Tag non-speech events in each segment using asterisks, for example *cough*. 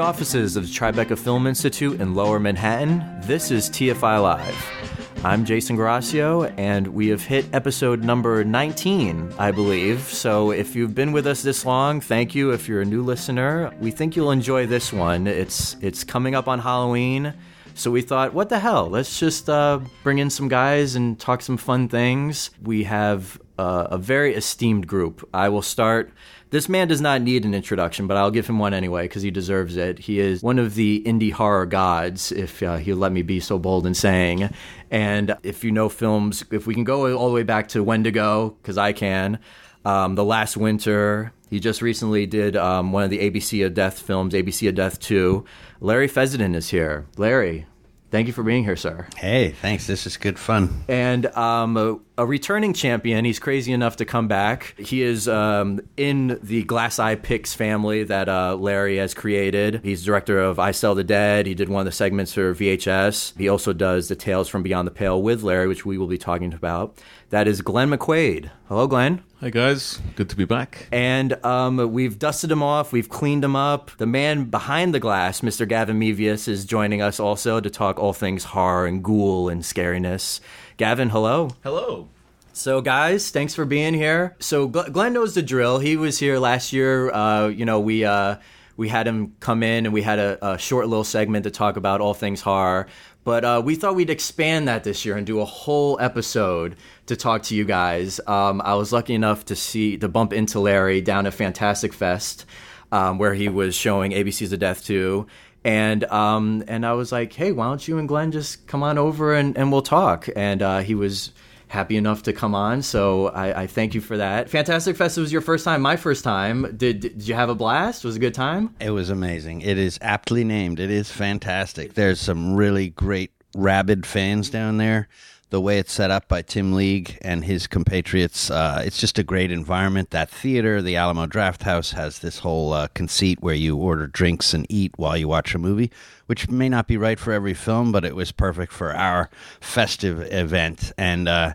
offices of the Tribeca Film Institute in Lower Manhattan, this is TFI Live. I'm Jason Guerrasio, and we have hit episode number 19, I believe. So if you've been with us this long, thank you. If you're a new listener, we think you'll enjoy this one. It's it's coming up on Halloween. So we thought, what the hell? Let's just uh, bring in some guys and talk some fun things. We have uh, a very esteemed group. I will start. This man does not need an introduction, but I'll give him one anyway because he deserves it. He is one of the indie horror gods, if uh, he'll let me be so bold in saying. And if you know films, if we can go all the way back to Wendigo, because I can, um, The Last Winter. He just recently did um, one of the ABC of Death films, ABC of Death 2. Larry Fessenden is here. Larry, thank you for being here, sir. Hey, thanks. This is good fun. And um, a, returning champion. He's crazy enough to come back. He is um, in the Glass Eye Pix family that uh, Larry has created. He's director of I Sell the Dead. He did one of the segments for VHS. He also does the Tales from Beyond the Pale with Larry, which we will be talking about. That is Glenn McQuaid. Hello, Glenn. Hi guys, good to be back. And um, we've dusted him off. We've cleaned him up. The man behind the glass, Mr. Gavin Mevius, is joining us also to talk all things horror and ghoul and scariness. Gavin, hello. Hello. So, guys, thanks for being here. So, Glenn knows the drill. He was here last year. Uh, you know, we uh, we had him come in and we had a, a, short little segment to talk about all things horror. But uh, we thought we'd expand that this year and do a whole episode to talk to you guys. Um, I was lucky enough to see to bump into Larry down at Fantastic Fest, um, where he was showing ABC's of Death 2. And um, and I was like, hey, why don't you and Glenn just come on over and, and we'll talk? And uh, he was happy enough to come on. So I, I, thank you for that. Fantastic Fest was your first time, my first time. Did, did you have a blast? Was a good time? It was amazing. It is aptly named. It is fantastic. There's some really great rabid fans down there the way it's set up by Tim League and his compatriots. Uh, it's just a great environment. That theater, the Alamo Drafthouse, has this whole uh, conceit where you order drinks and eat while you watch a movie, which may not be right for every film, but it was perfect for our festive event. And uh,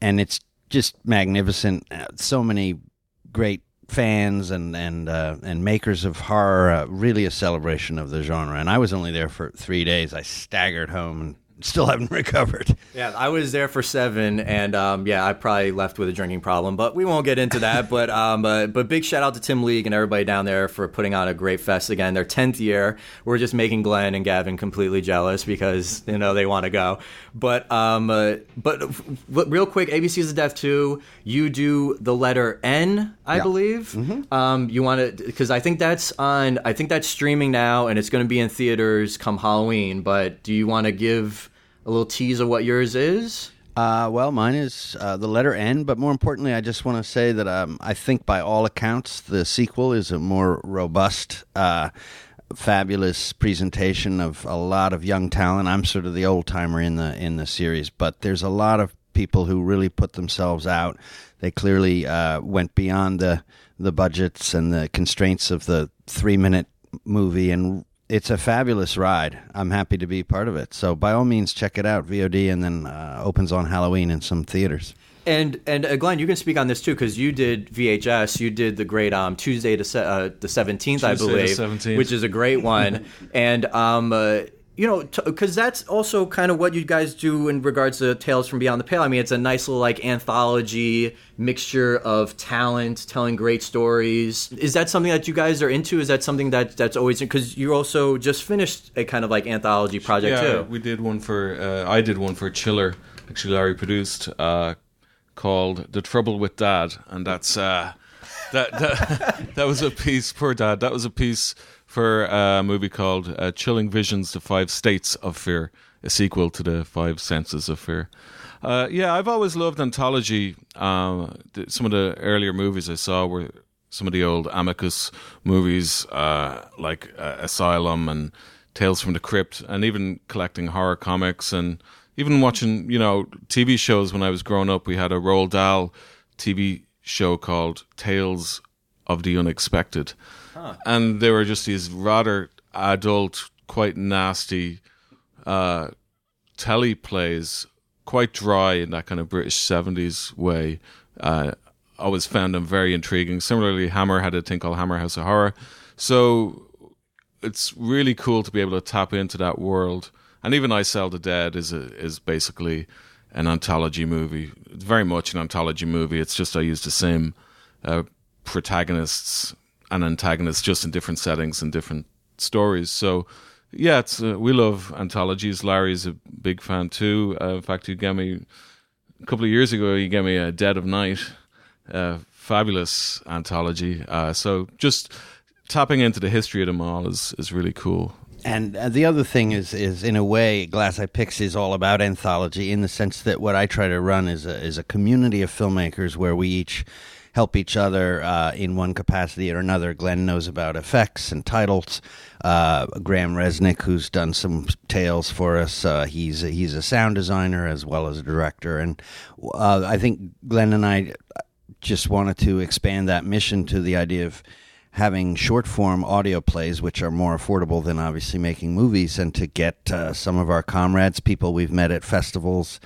and it's just magnificent. Uh, so many great fans and and uh, and makers of horror. Uh, really a celebration of the genre. And I was only there for three days. I staggered home and still haven't *laughs* recovered. Yeah, I was there for seven, and um, yeah, I probably left with a drinking problem, but we won't get into that. *laughs* but um, but, but big shout out to Tim League and everybody down there for putting on a great fest again. Their tenth year. We're just making Glenn and Gavin completely jealous because you know they want to go. But um, uh, but, but real quick, ABC's of Death two. You do the letter N, I yeah. believe. Mm-hmm. Um, you want to because I think that's on. I think that's streaming now, and it's going to be in theaters come Halloween. But do you want to give a little tease of what yours is? Uh, well, mine is uh, the letter N, but more importantly, I just want to say that um, I think by all accounts, the sequel is a more robust, uh, fabulous presentation of a lot of young talent. I'm sort of the old timer in the in the series, but there's a lot of people who really put themselves out. They clearly uh, went beyond the the budgets and the constraints of the three minute movie and it's a fabulous ride. I'm happy to be part of it. So by all means, check it out, VOD, and then uh, opens on Halloween in some theaters. And and uh, Glenn, you can speak on this too because you did VHS. You did the great um, Tuesday to se- uh, the seventeenth, I believe, which is a great one. *laughs* and um, uh, you know, because t- that's also kind of what you guys do in regards to Tales from Beyond the Pale. I mean, it's a nice little like anthology mixture of talent, telling great stories. Is that something that you guys are into? Is that something that that's always because you also just finished a kind of like anthology project too. yeah, too? we did one for uh, I did one for Chiller. Actually, Larry produced uh, called "The Trouble with Dad," and that's uh, that that *laughs* that was a piece. Poor Dad. That was a piece for a movie called uh, Chilling Visions The Five States of Fear, a sequel to the Five Senses of Fear. Uh, yeah, I've always loved anthology. Um, some of the earlier movies I saw were some of the old Amicus movies, uh, like uh, Asylum and Tales from the Crypt, and even collecting horror comics and even watching, you know, TV shows when I was growing up. We had a Roald Dahl TV show called Tales of the Unexpected Huh. And they were just these rather adult, quite nasty uh, telly plays, quite dry in that kind of British 70s way. Uh, I always found them very intriguing. Similarly, Hammer had a thing called Hammer House of Horror. So it's really cool to be able to tap into that world. And even I Sell the Dead is a, is basically an anthology movie. It's very much an anthology movie. It's just I use the same uh, protagonists and antagonists just in different settings and different stories. So yeah, it's uh, we love anthologies. Larry's a big fan too. Uh, in fact, he gave me a couple of years ago. He gave me a Dead of Night, uh, fabulous anthology. Uh, so just tapping into the history of them all is is really cool. And uh, the other thing is, is in a way, Glass Eye Pix is all about anthology in the sense that what I try to run is a, is a community of filmmakers where we each help each other uh, in one capacity or another. Glenn knows about effects and titles. Uh, Graham Reznick, who's done some tales for us, uh, he's a, he's a sound designer as well as a director, and uh, I think Glenn and I just wanted to expand that mission to the idea of having short form audio plays, which are more affordable than obviously making movies, and to get uh, some of our comrades, people we've met at festivals,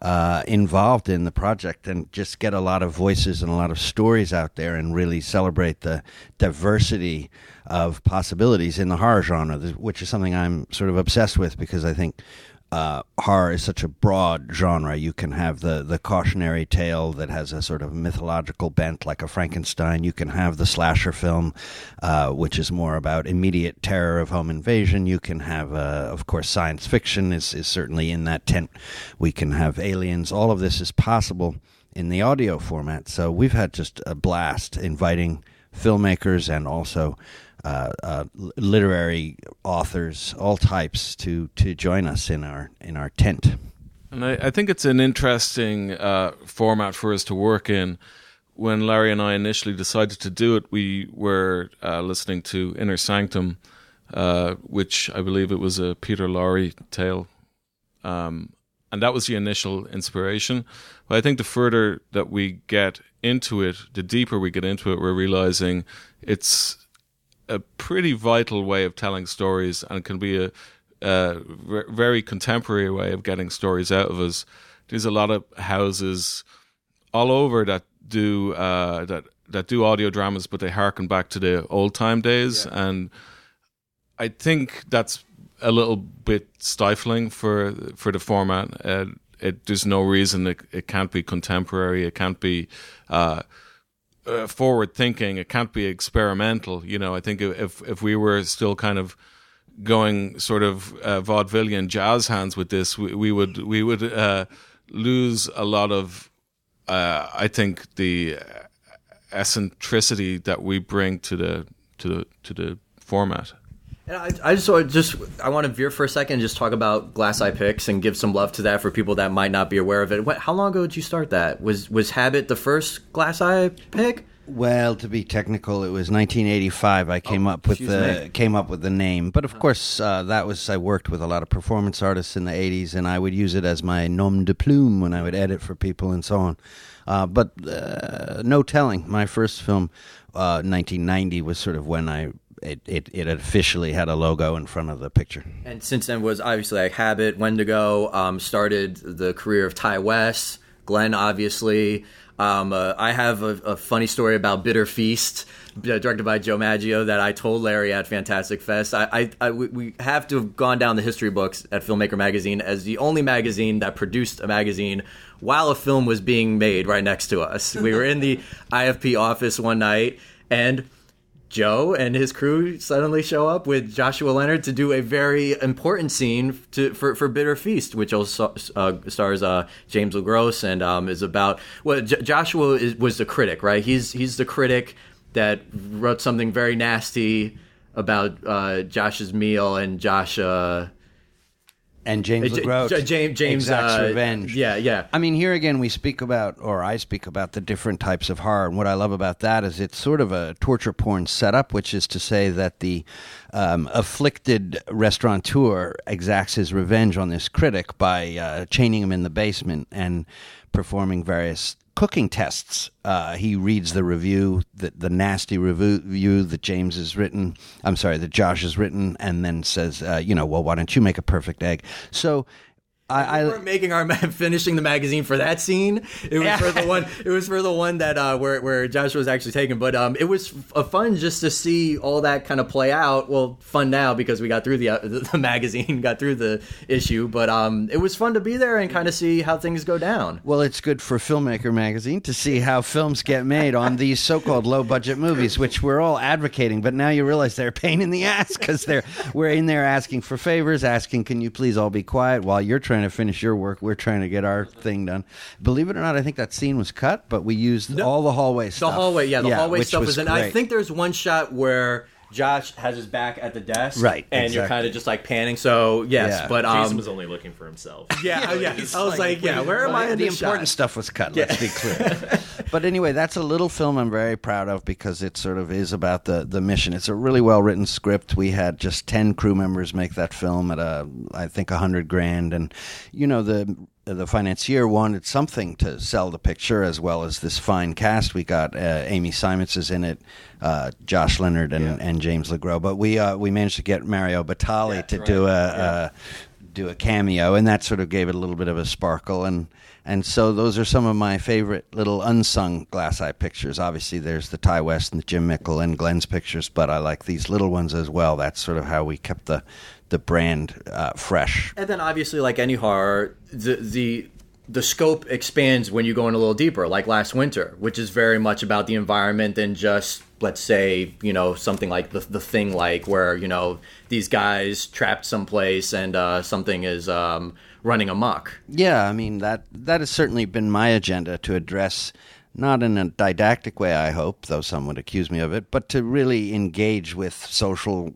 uh, involved in the project and just get a lot of voices and a lot of stories out there and really celebrate the diversity of possibilities in the horror genre, which is something I'm sort of obsessed with because I think uh, horror is such a broad genre. You can have the, the cautionary tale that has a sort of mythological bent, like a Frankenstein. You can have the slasher film, uh, which is more about immediate terror of home invasion. You can have, uh, of course, science fiction is, is certainly in that tent. We can have aliens. All of this is possible in the audio format. So we've had just a blast inviting filmmakers and also uh, uh, literary authors, all types, to to join us in our in our tent. And I, I think it's an interesting uh, format for us to work in. When Larry and I initially decided to do it, we were uh, listening to Inner Sanctum, uh, which I believe it was a Peter Lorre tale, um, and that was the initial inspiration. But I think the further that we get into it, the deeper we get into it, we're realizing it's a pretty vital way of telling stories and can be a, a very contemporary way of getting stories out of us. There's a lot of houses all over that do uh, that that do audio dramas, but they harken back to the old time days, yeah. and I think that's a little bit stifling for for the format. Uh, it, there's no reason it, it can't be contemporary. It can't be. Uh, uh, forward thinking. It can't be experimental. You know, I think if if we were still kind of going sort of uh, vaudevillian jazz hands with this, we, we would we would uh, lose a lot of. Uh, I think the eccentricity that we bring to the to the to the format. And I, I just just I want to veer for a second and just talk about Glass Eye Pix and give some love to that for people that might not be aware of it. What, how long ago did you start that? Was was Habit the first Glass Eye pick? Well, to be technical, it was 1985. I came oh, up with the me. came up with the name, but of oh. course, uh, that was I worked with a lot of performance artists in the 80s, and I would use it as my nom de plume when I would edit for people and so on. Uh, but uh, no telling. My first film, 1990, uh, was sort of when I it, it, it officially had a logo in front of the picture. And since then was obviously like Habit, Wendigo, um, started the career of Ti West, Glenn, obviously. Um, uh, I have a, a, funny story about Bitter Feast, uh, directed by Joe Maggio, that I told Larry at Fantastic Fest. I, I, I, we have to have gone down the history books at Filmmaker Magazine as the only magazine that produced a magazine while a film was being made right next to us. We were in the IFP office one night, and Joe and his crew suddenly show up with Joshua Leonard to do a very important scene to, for, for Bitter Feast, which also uh, stars uh, James LeGros and um, is about well, J- Joshua is, was the critic, right? He's he's the critic that wrote something very nasty about uh, Josh's meal and Josh uh, and James LeGros. J- James James exacts uh, revenge. Yeah, yeah. I mean, here again, we speak about, or I speak about, the different types of horror, and what I love about that is it's sort of a torture porn setup, which is to say that the um, afflicted restaurateur exacts his revenge on this critic by uh, chaining him in the basement and performing various cooking tests. Uh, he reads the review, the, the nasty review that James has written. I'm sorry, that Josh has written, and then says, uh, you know, well, why don't you make a perfect egg? So I, we weren't making our *laughs* finishing the magazine for that scene. It was for the one. *laughs* It was for the one that uh, where where Josh was actually taken. But um, it was a fun just to see all that kind of play out. Well, fun now because we got through the uh, *laughs* the magazine, got through the issue. But um, it was fun to be there and kind of see how things go down. Well, it's good for Filmmaker magazine to see how films get made on these so-called low-budget movies, which we're all advocating. But now you realize they're a pain in the ass because they're we're in there asking for favors, asking, "Can you please all be quiet while you're trying." Trying to finish your work. We're trying to get our thing done. Believe it or not, I think that scene was cut, but we used no, all the hallway stuff. The hallway, yeah, the yeah, hallway stuff was, was in. I think there's one shot where Josh has his back at the desk, right? And exactly. you're kind of just like panning. So yes, yeah. but um, Jason was only looking for himself. *laughs* Yeah, yeah. I was like, like yeah, where am I? the important shot? stuff was cut. Yeah. Let's be clear. *laughs* but anyway, that's a little film I'm very proud of because it sort of is about the the mission. It's a really well written script. We had just ten crew members make that film at a I think a hundred grand, and you know the the financier wanted something to sell the picture as well as this fine cast. We got uh, Amy Seimetz is in it, uh, Josh Leonard and, yeah. and James LeGros. But we uh, we managed to get Mario Batali yeah, to right. do a yeah. do a cameo, and that sort of gave it a little bit of a sparkle. And and so those are some of my favorite little unsung glass eye pictures. Obviously, there's the Ti West and the Jim Mickle and Glenn's pictures, but I like these little ones as well. That's sort of how we kept the the brand uh, fresh. And then obviously, like any horror, the the the scope expands when you go in a little deeper, like last winter, which is very much about the environment than just let's say you know something like the the thing like where you know these guys trapped someplace and uh, something is um, running amok. Yeah, I mean that that has certainly been my agenda to address not in a didactic way, I hope, though some would accuse me of it, but to really engage with social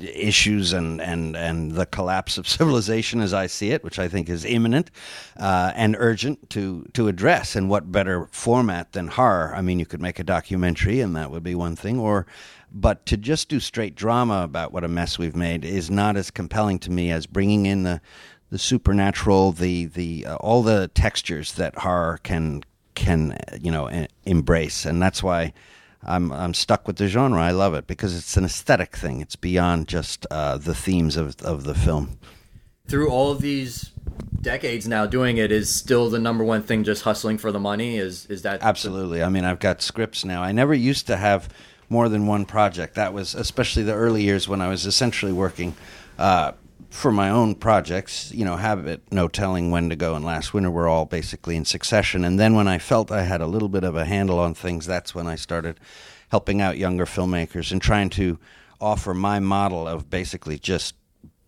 issues and, and, and the collapse of *laughs* civilization as I see it, which I think is imminent uh, and urgent to, to address. And what better format than horror? I mean, you could make a documentary, and that would be one thing, or but to just do straight drama about what a mess we've made is not as compelling to me as bringing in the the supernatural, the the uh, all the textures that horror can can you know embrace, and that's why I'm I'm stuck with the genre. I love it because it's an aesthetic thing. It's beyond just uh, the themes of of the film. Through all of these decades now, doing it is still the number one thing. Just hustling for the money is is that absolutely. The- I mean, I've got scripts now. I never used to have more than one project. That was especially the early years when I was essentially working. Uh, for my own projects, you know, Habit, no telling Wendigo, and last winter were all basically in succession. And then when I felt I had a little bit of a handle on things, that's when I started helping out younger filmmakers and trying to offer my model of basically just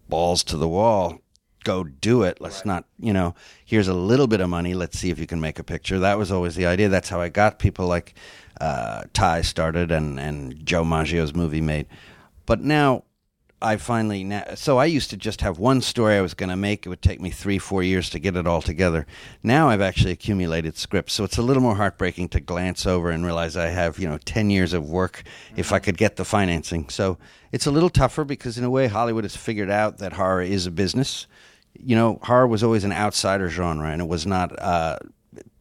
balls to the wall. Go do it. Let's right. not, you know, here's a little bit of money. Let's see if you can make a picture. That was always the idea. That's how I got people like uh, Ti started and, and Joe Maggio's movie made. But now I finally now, so I used to just have one story I was going to make. It would take me three, four years to get it all together. Now I've actually accumulated scripts, so it's a little more heartbreaking to glance over and realize I have you know ten years of work if I could get the financing. So it's a little tougher because in a way Hollywood has figured out that horror is a business. You know, horror was always an outsider genre, and it was not. Uh,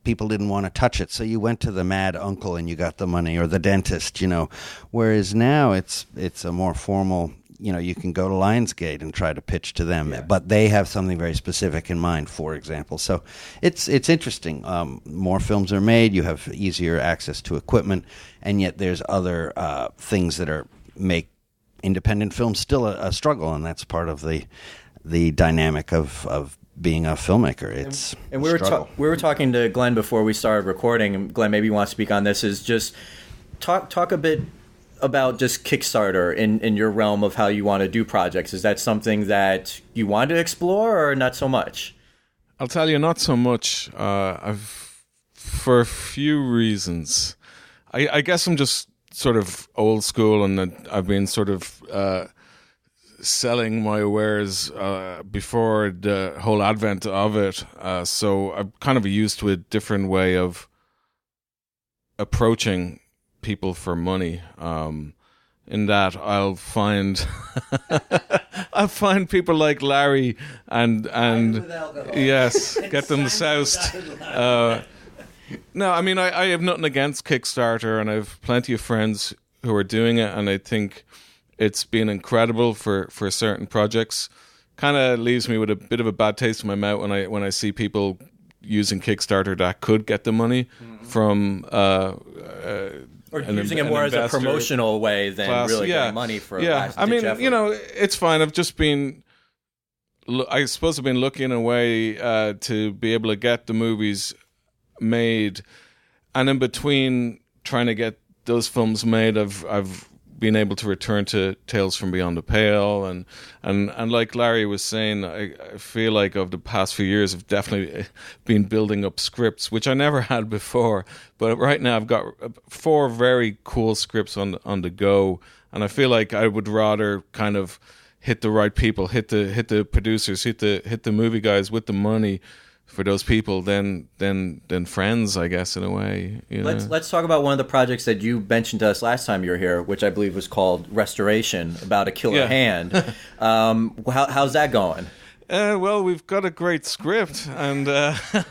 people didn't want to touch it, so you went to the mad uncle and you got the money, or the dentist. You know, whereas now it's it's a more formal you know you can go to Lionsgate and try to pitch to them, yeah. but they have something very specific in mind. For example, so it's it's interesting. Um, more films are made. You have easier access to equipment, and yet there's other uh, things that are make independent films still a, a, struggle, and that's part of the the dynamic of of being a filmmaker. It's and, and we were ta- we were talking to Glenn before we started recording, Glenn maybe you want to speak on this. Is just talk talk a bit about just Kickstarter in, in your realm of how you want to do projects? Is that something that you want to explore or not so much? I'll tell you, not so much. Uh, I've for a few reasons. I, I, guess I'm just sort of old school, and I've been sort of uh, selling my wares uh, before the whole advent of it. Uh, so I'm kind of used to a different way of approaching people for money. Um, in that I'll find *laughs* I'll find people like Larry and and yes, *laughs* get them soused. *laughs* Uh, no, I mean I, I have nothing against Kickstarter, and I have plenty of friends who are doing it, and I think it's been incredible for for certain projects. kind of leaves me with a bit of a bad taste in my mouth when I when I see people using Kickstarter that could get the money from uh, uh, Or an using in- it more as a promotional way than class. really yeah. getting money for. yeah. I mean, effort. you know, it's fine. I've just been. I suppose I've been looking a way uh, to be able to get the movies made, and in between trying to get those films made, I've I've been able to return to Tales from Beyond the Pale, and and and like Larry was saying, I, I feel like over the past few years, I've definitely eh, been building up scripts, which I never *laughs* had before. But right now, I've got uh, four very cool scripts on on the go, and I feel like I would rather kind of hit the right people, hit the hit the producers, hit the hit the movie guys with the money for those people than than than friends, I guess, in a way. You know? Let's let's talk about one of the projects that you mentioned to us last time you were here, which I believe was called Restoration, about a killer Yeah. hand. *laughs* um, how, how's that going? Uh, well, we've got a great script, and uh, *laughs*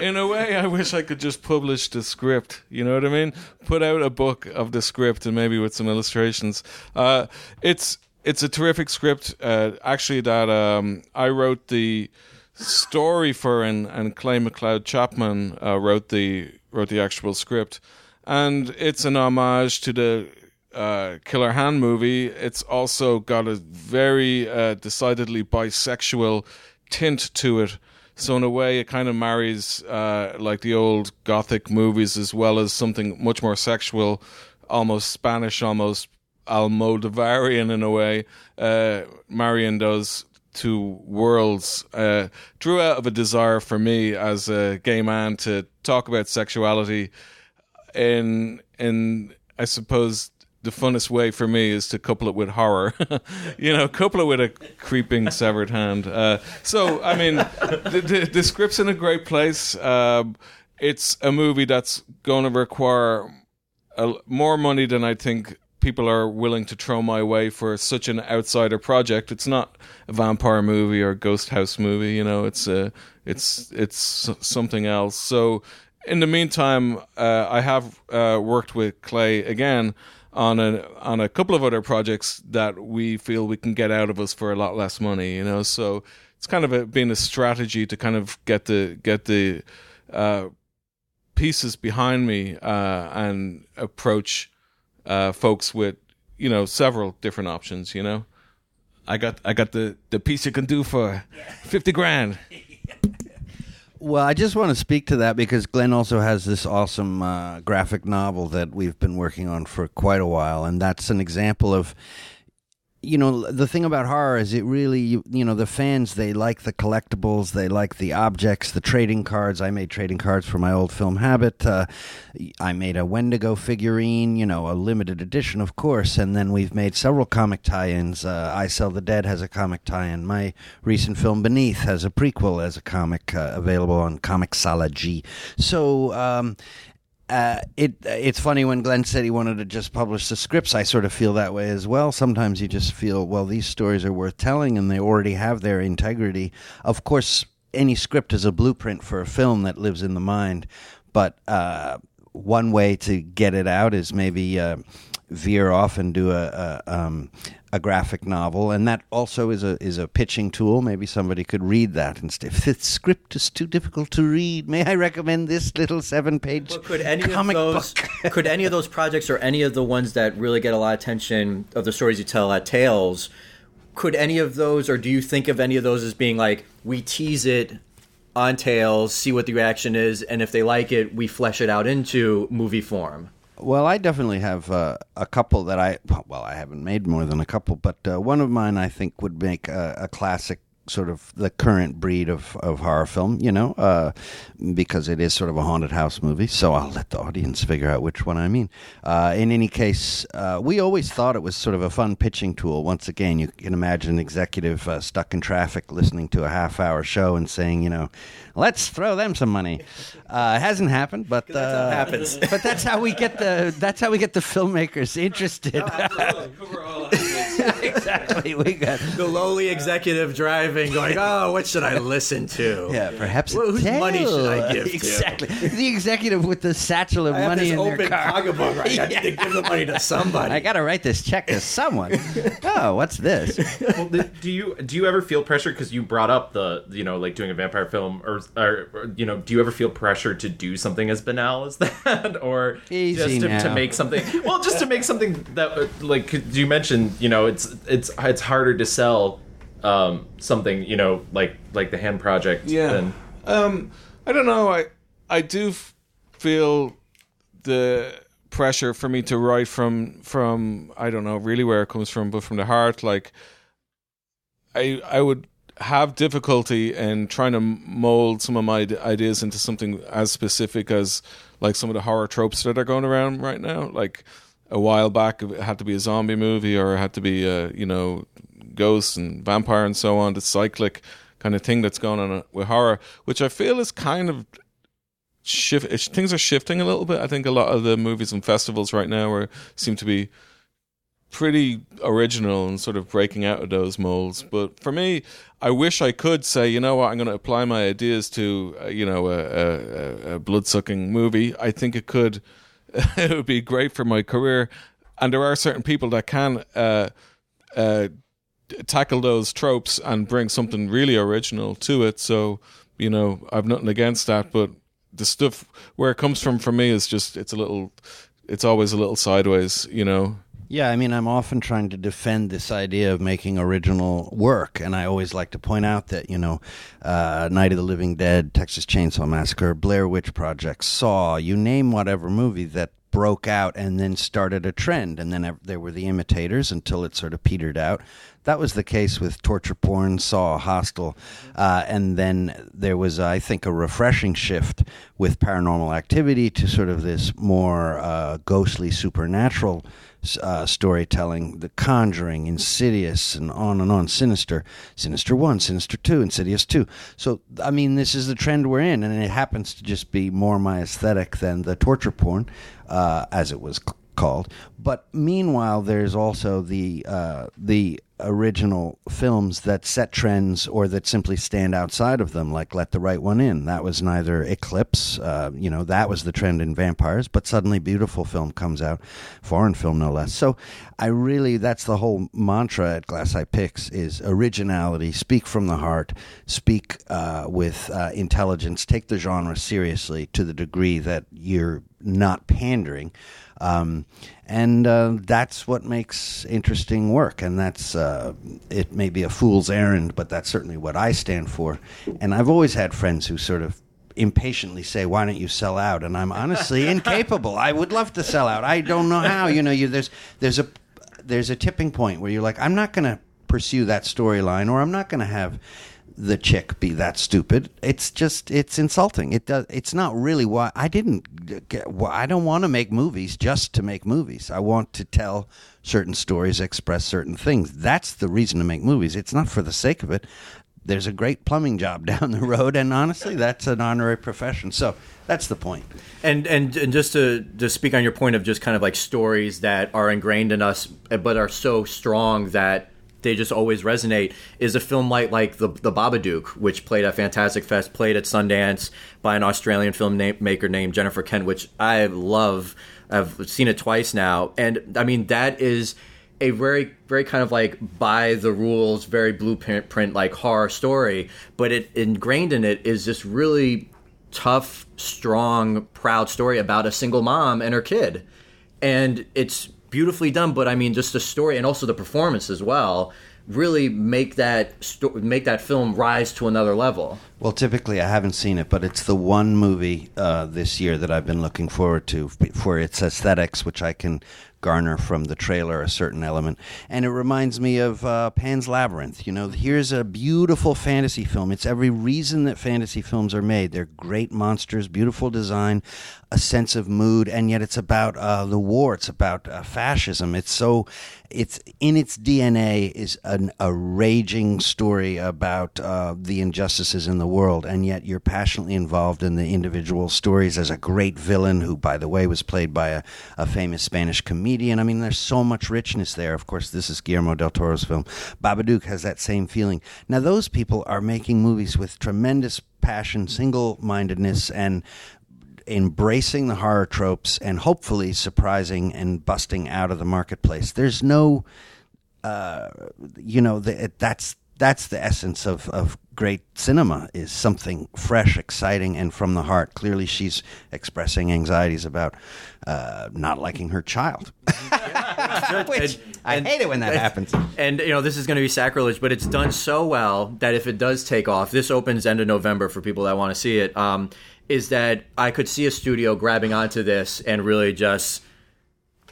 in a way, I wish I could just publish the script. You know what I mean? Put out a book of the script, and maybe with some illustrations. Uh, it's it's a terrific script. Uh, actually, that um, I wrote the story for, and and Clay McLeod Chapman uh, wrote the wrote the actual script, and it's an homage to the uh, Killer Hand movie. It's also got a very uh, decidedly bisexual tint to it. So in a way, it kind of marries uh, like the old gothic movies as well as something much more sexual, almost Spanish, almost Almodovarian in a way. Uh, marrying those two worlds uh, drew out of a desire for me as a gay man to talk about sexuality in in I suppose the funnest way for me is to couple it with horror. *laughs* you know, couple it with a creeping severed hand. Uh, so I mean, the, the, the script's in a great place. Um it's a movie that's going to require a, more money than I think people are willing to throw my way for such an outsider project. It's not a vampire movie or a ghost house movie. You know, it's a it's it's something else. So in the meantime, uh, I have uh, worked with Clay again on a on a couple of other projects that we feel we can get out of us for a lot less money. You know, so it's kind of a, been a strategy to kind of get the get the uh, pieces behind me uh, and approach uh, folks with you know several different options. You know, I got I got the the piece you can do for fifty grand. *laughs* Well, I just want to speak to that because Glenn also has this awesome uh, graphic novel that we've been working on for quite a while, and that's an example of. You know, the thing about horror is it really, you, you know, the fans, they like the collectibles, they like the objects, the trading cards. I made trading cards for my old film Habit. Uh, I made a Wendigo figurine, you know, a limited edition, of course, and then we've made several comic tie ins. Uh, I Sell the Dead has a comic tie in. My recent film Beneath has a prequel as a comic uh, available on Comixology. So, um, uh, it it's funny when Glenn said he wanted to just publish the scripts. I sort of feel that way as well. Sometimes you just feel, well, these stories are worth telling, and they already have their integrity. Of course, any script is a blueprint for a film that lives in the mind, but uh, one way to get it out is maybe uh, veer off and do a a, um, a graphic novel, and that also is a is a pitching tool. Maybe somebody could read that instead. If the script is too difficult to read, may I recommend this little seven page But could any comic of those book? *laughs* could any of those projects or any of the ones that really get a lot of attention of the stories you tell at Tales could any of those or do you think of any of those as being like we tease it on Tales, see what the reaction is, and if they like it, we flesh it out into movie form? Well, I definitely have uh, a couple that I well, I haven't made more than a couple, but uh, one of mine I think would make a, a classic sort of the current breed of, of horror film, you know, uh, because it is sort of a haunted house movie. So I'll let the audience figure out which one I mean. Uh, in any case, uh, we always thought it was sort of a fun pitching tool. Once again, you can imagine an executive uh, stuck in traffic listening to a half hour show and saying, you know, let's throw them some money. Uh, it hasn't happened, but that's how uh, happens. *laughs* but that's how we get the that's how we get the filmmakers *laughs* interested. *laughs* *laughs* exactly. We got the lowly executive driving, going, "Oh, what should I listen to?" yeah, perhaps Well, whose tail. money should I give to? exactly. The executive with the satchel of I have money this in open their car. pocketbook. Right? I *laughs* need to give the money to somebody. I got to write this check to someone. *laughs* oh, what's this? well, th- do you do you ever feel pressure because you brought up the you know like doing a vampire film or, or or, you know do you ever feel pressure to do something as banal as that or Easy just to, to make something well just to make something that uh, like you mentioned you know it's it's it's harder to sell um, something you know like like the hand project Yeah. than Um, I don't know. I I do f- feel the pressure for me to write from from I don't know really where it comes from, but from the heart. Like I I would have difficulty in trying to mold some of my ideas into something as specific as like some of the horror tropes that are going around right now. Like a while back, it had to be a zombie movie or it had to be a you know ghosts and vampire and so on. The cyclic kind of thing that's going on with horror, which I feel is kind of shift. Things are shifting a little bit. I think a lot of the movies and festivals right now are seem to be pretty original and sort of breaking out of those molds. But for me, I wish I could say, you know what, I'm going to apply my ideas to, uh, you know, a, a, a blood sucking movie. I think it could, *laughs* it would be great for my career. And there are certain people that can uh, uh, tackle those tropes and bring something really original to it. So, you know, I've nothing against that, but the stuff where it comes from for me is just it's a little, it's always a little sideways, you know. Yeah, I mean, I'm often trying to defend this idea of making original work, and I always like to point out that you know, uh, Night of the Living Dead, Texas Chainsaw Massacre, Blair Witch Project, Saw, you name whatever movie that broke out and then started a trend, and then there were the imitators until it sort of petered out. That was the case with torture porn, Saw, Hostel, uh, and then there was, I think, a refreshing shift with Paranormal Activity to sort of this more uh, ghostly, supernatural uh, storytelling, The Conjuring, Insidious, and on and on. Sinister, Sinister One, Sinister Two, Insidious Two. So, I mean, this is the trend we're in, and it happens to just be more my aesthetic than the torture porn, uh, as it was called. But meanwhile, there's also the uh, the original films that set trends or that simply stand outside of them, like Let the Right One In. That was neither Eclipse, uh, you know, that was the trend in vampires, but suddenly beautiful film comes out, foreign film no less. So I really, that's the whole mantra at Glass Eye Pix is originality, speak from the heart, speak uh, with uh, intelligence, take the genre seriously to the degree that you're not pandering. Um, and uh, that's what makes interesting work. And that's, uh, it may be a fool's errand, but that's certainly what I stand for. And I've always had friends who sort of impatiently say, "Why don't you sell out?" And I'm honestly *laughs* incapable. I would love to sell out. I don't know how. You know, you there's there's a there's a tipping point where you're like, I'm not going to pursue that storyline, or I'm not going to have the chick be that stupid. It's just it's insulting. It does. It's not really why I didn't. Get, I don't want to make movies just to make movies. I want to tell certain stories, express certain things. That's the reason to make movies. It's not for the sake of it. There's a great plumbing job *laughs* down the road, and honestly, that's an honorary profession. So that's the point. And and and just to to speak on your point of just kind of like stories that are ingrained in us, but are so strong that they just always resonate. Is a film like like the the Babadook, which played at Fantastic Fest, played at Sundance by an Australian filmmaker named Jennifer Kent, which I love. I've seen it twice now, and I mean that is a very very kind of like by the rules very blueprint print like horror story but it ingrained in it is this really tough strong proud story about a single mom and her kid and it's beautifully done but i mean just the story and also the performance as well really make that sto- make that film rise to another level Well, typically I haven't seen it, but it's the one movie uh, this year that I've been looking forward to for its aesthetics, which I can garner from the trailer a certain element. And it reminds me of uh, Pan's Labyrinth. You know, here's a beautiful fantasy film. It's every reason that fantasy films are made. They're great monsters, beautiful design, a sense of mood, and yet it's about uh, the war. It's about uh, fascism. It's so, it's in its DNA is an, a raging story about uh, the injustices in the world, and yet you're passionately involved in the individual stories. as a great villain who, by the way, was played by a, a famous Spanish comedian. I mean, there's so much richness there. Of course, this is Guillermo del Toro's film. Babadook has that same feeling. Now, those people are making movies with tremendous passion, single mindedness, and embracing the horror tropes and hopefully surprising and busting out of the marketplace. There's no, uh, you know, the, that's that's the essence of, of great cinema is something fresh, exciting, and from the heart. Clearly, she's expressing anxieties about uh, not liking her child. *laughs* Which I hate it when that happens. And you know, this is going to be sacrilege, but it's done so well that if it does take off, this opens end of November for people that want to see it. Um, is that I could see a studio grabbing onto this and really just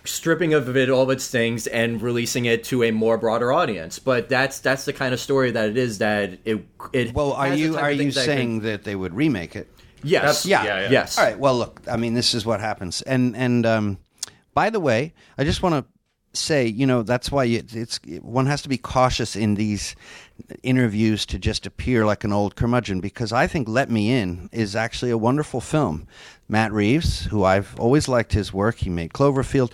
stripping of it all of its things and releasing it to a more broader audience. But that's that's the kind of story that it is that it it. Well, are you are you that saying can- that they would remake it? yes? Yeah. Yeah, yeah. Yes. All right. Well, look. I mean, this is what happens. And and um, by the way, I just want to say, you know, that's why it's one has to be cautious in these interviews to just appear like an old curmudgeon because I think Let Me In is actually a wonderful film. Matt Reeves, who I've always liked his work, he made Cloverfield.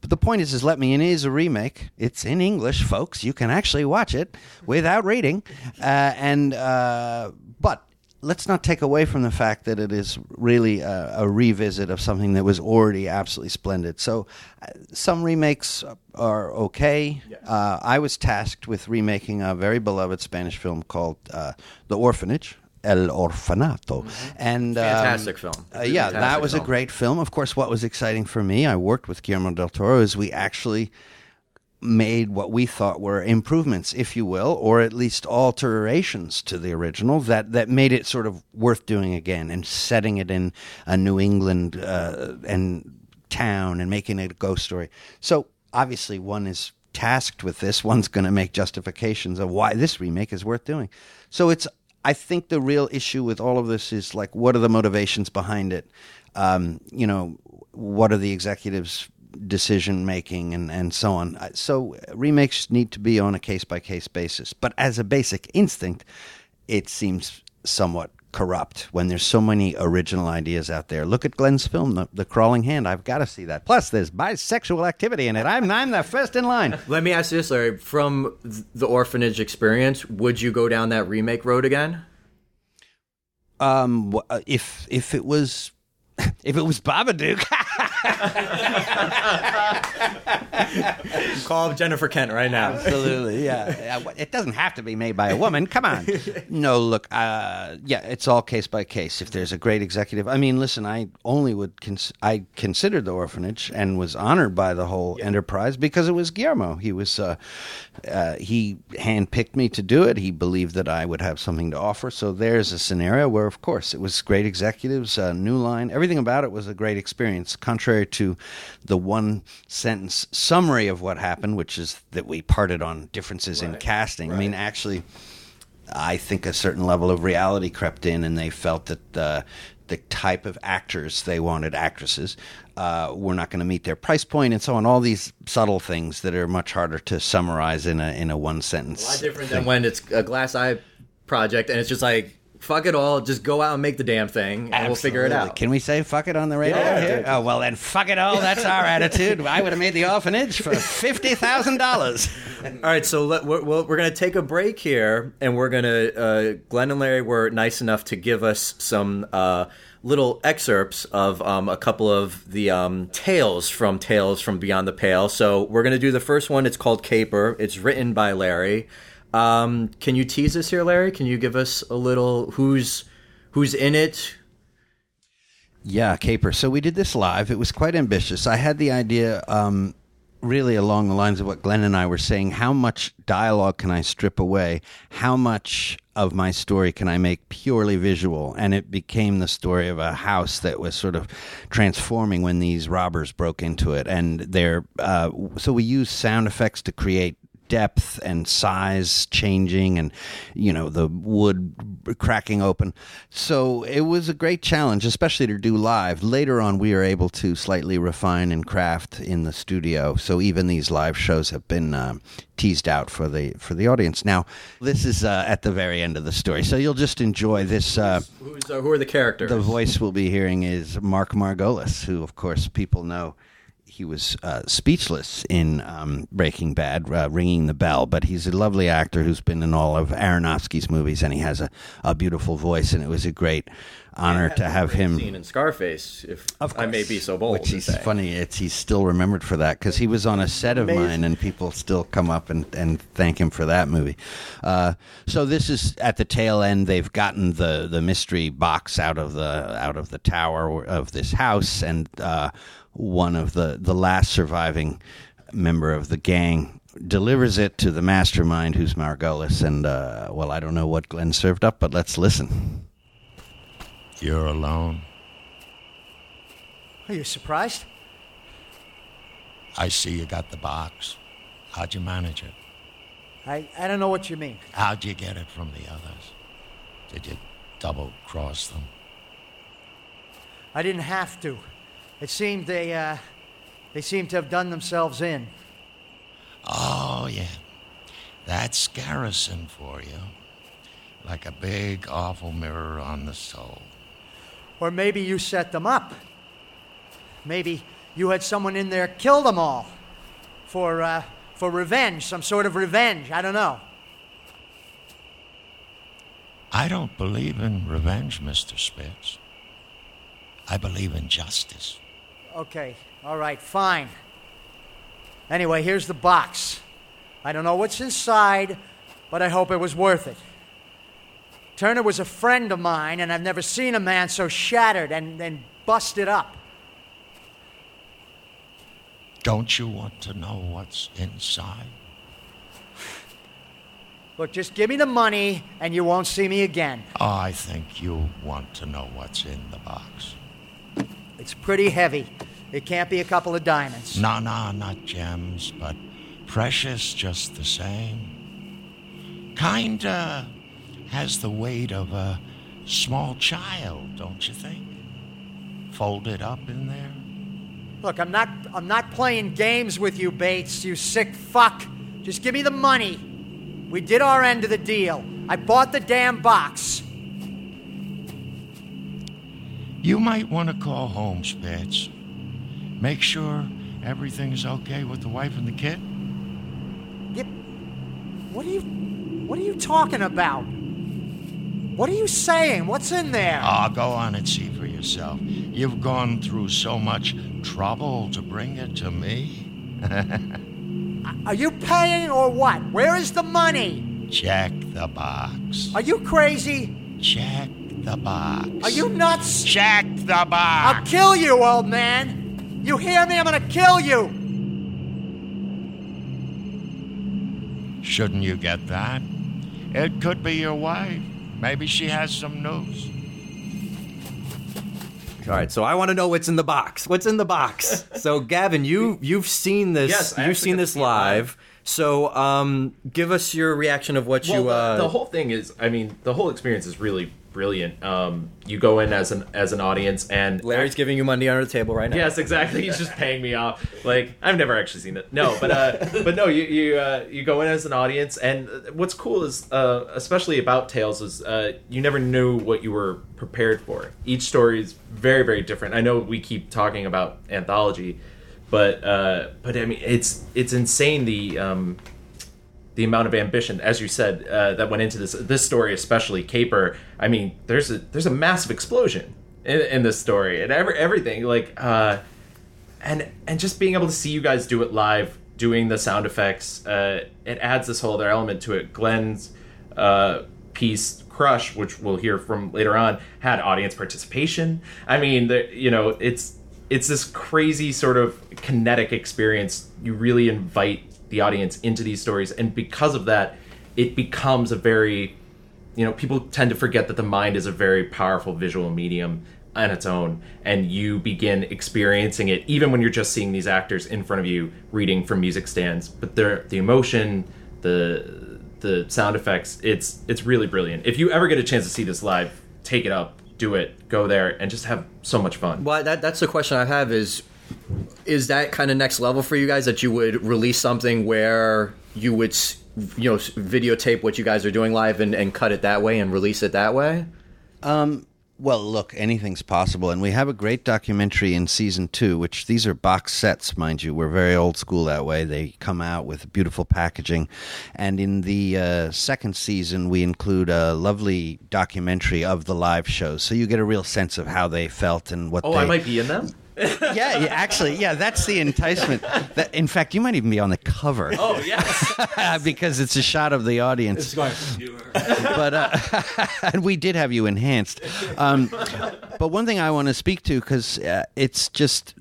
But the point is, is Let Me In is a remake. It's in English, folks. You can actually watch it without reading. Uh, and uh, but let's not take away from the fact that it is really a, a revisit of something that was already absolutely splendid. So, uh, some remakes are okay. Uh, I was tasked with remaking a very beloved Spanish film called uh, The Orphanage. El Orfanato, and um, Fantastic film. uh, yeah, that Fantastic was a great film. Of course, what was exciting for me, I worked with Guillermo del Toro, is we actually made what we thought were improvements, if you will, or at least alterations to the original that, that made it sort of worth doing again and setting it in a New England uh, and town and making it a ghost story. So obviously, one is tasked with this. One's going to make justifications of why this remake is worth doing. So it's. I think the real issue with all of this is like, what are the motivations behind it? Um, you know, what are the executives' decision making and, and so on. So remakes need to be on a case by case basis. But as a basic instinct, it seems somewhat corrupt when there's so many original ideas out there. Look at Glenn's film, The, the Crawling Hand. I've got to see that. Plus, there's bisexual activity in it. I'm, I'm the first in line. Let me ask you this, Larry. From the orphanage experience, would you go down that remake road again? Um, if if it was *laughs* if it was Babadook, *laughs* *laughs* Call up Jennifer Kent right now. Absolutely, yeah. It doesn't have to be made by a woman. Come on. No, look, uh, yeah, it's all case by case. If there's a great executive, I mean, listen, I only would cons- I considered the orphanage and was honored by the whole enterprise because it was Guillermo. He was uh, uh, he handpicked me to do it. He believed that I would have something to offer. So there's a scenario where, of course, it was great executives, uh, new line, everything about it was a great experience. Contrary to the one sentence summary of what happened, which is that we parted on differences in casting. I mean, actually, I think a certain level of reality crept in, and they felt that uh, the type of actors they wanted, actresses, uh, were not going to meet their price point, and so on. All these subtle things that are much harder to summarize in a in a one sentence. A lot different than when it's a glass eye project and it's just like, fuck it all, just go out and make the damn thing and we'll figure it out. Can we say fuck it on the radio Yeah, here? yeah, yeah. Oh well, then fuck it all. That's our attitude. I would have made the orphanage for fifty thousand dollars. All right, so let, we're, we're, we're going to take a break here, and we're going to. Uh, Glenn and Larry were nice enough to give us some uh, little excerpts of um, a couple of the um, tales from Tales from Beyond the Pale. So we're going to do the first one. It's called Caper. It's written by Larry. Um, can you tease us here, Larry? Can you give us a little who's who's in it? Yeah, Caper. So we did this live. It was quite ambitious. I had the idea, um, really along the lines of what Glenn and I were saying. How much dialogue can I strip away? How much of my story can I make purely visual? And it became the story of a house that was sort of transforming when these robbers broke into it. And they're uh, so we used sound effects to create depth and size changing and you know the wood cracking open. So it was a great challenge especially to do live. Later on we are able to slightly refine and craft in the studio. So even these live shows have been uh, teased out for the for the audience. Now this is uh, at the very end of the story. So you'll just enjoy this uh, Who's, uh, who are the characters? the voice we'll be hearing is Mark Margolis, who, of course, people know he was uh, speechless in um, Breaking Bad, uh, ringing the bell. But he's a lovely actor who's been in all of Aronofsky's movies, and he has a, a beautiful voice. And it was a great honor to have him. Seen in Scarface, if Of I may be so bold. Which is say. funny. It's he's still remembered for that because he was on a set of mine, and people still come up and, and thank him for that movie. Uh, so this is at the tail end. They've gotten the, the mystery box out of the out of the tower of this house, and uh, one of the the last surviving member of the gang delivers it to the mastermind, who's Margolis. And uh, well, I don't know what Glenn served up, but let's listen. You're alone. Are you surprised? I see you got the box. How'd you manage it? I, I don't know what you mean. How'd you get it from the others? Did you double cross them? I didn't have to. It seemed they, uh, they seemed to have done themselves in. Oh, yeah. That's Garrison for you. Like a big, awful mirror on the soul. Or maybe you set them up. Maybe you had someone in there kill them all. For, uh, for revenge, some sort of revenge. I don't know. I don't believe in revenge, Mr. Spitz. I believe in justice. Okay, all right, fine. Anyway, here's the box. I don't know what's inside, but I hope it was worth it. Turner was a friend of mine, and I've never seen a man so shattered and, and busted up. Don't you want to know what's inside? Look, just give me the money, and you won't see me again. I think you want to know what's in the box. It's pretty heavy. It can't be a couple of diamonds. No, no, not gems, but precious just the same. Kinda has the weight of a small child, don't you think? Folded up in there. Look, I'm not I'm not playing games with you, Bates, you sick fuck. Just give me the money. We did our end of the deal. I bought the damn box. You might want to call home, Spitz. Make sure everything's okay with the wife and the kid. Yep. What are you What are you talking about? What are you saying? What's in there? Ah, go on and see for yourself. You've gone through so much trouble to bring it to me. *laughs* Are you paying or what? Where is the money? Check the box. Are you crazy? Check the box. Are you nuts? Check the box. I'll kill you, old man. You hear me? I'm gonna kill you. Shouldn't you get that? It could be your wife. Maybe she has some news. All right, so I want to know what's in the box. What's in the box? *laughs* so, Gavin, you you've seen this. Yes, I you've seen this live. live. So, um, give us your reaction of what Well, you. Uh, the, the whole thing is, I mean, the whole experience is really brilliant. Um, you go in as an as an audience, and Larry's giving you money under the table right now. Yes, exactly. He's just paying me off. Like I've never actually seen it. No, but uh, *laughs* but no, you you uh, you go in as an audience, and what's cool is, uh, especially about Tales, is uh, you never knew what you were prepared for. Each story is very very different. I know we keep talking about anthology, but uh, but I mean it's it's insane the. Um, the amount of ambition, as you said, uh, that went into this this story, especially Caper. I mean, there's a there's a massive explosion in, in this story, and every everything like, uh, and and just being able to see you guys do it live, doing the sound effects, uh, it adds this whole other element to it. Glenn's uh, piece, Crush, which we'll hear from later on, had audience participation. I mean, the, you know, it's it's this crazy sort of kinetic experience. You really invite the audience into these stories, and because of that, it becomes a very, you know, people tend to forget that the mind is a very powerful visual medium. on its own, and you begin experiencing it, even when you're just seeing these actors in front of you reading from music stands. But the the emotion, the the sound effects, it's it's really brilliant. If you ever get a chance to see this live, take it up, do it, go there, and just have so much fun. Well, that, that's the question I have is is that kind of next level for you guys that you would release something where you would you know videotape what you guys are doing live and, and cut it that way and release it that way? Well, look, anything's possible, and we have a great documentary in season two. Which these are box sets, mind you. We're very old school that way. They come out with beautiful packaging, and in the uh, second season, we include a lovely documentary of the live shows, so you get a real sense of how they felt and what. Oh, they, I might be in them. Yeah, yeah, actually, yeah, that's the enticement. That, in fact, you might even be on the cover. Oh yes. *laughs* because it's a shot of the audience. *laughs* but uh, *laughs* and we did have you enhanced. Um, but one thing I want to speak to because uh, it's just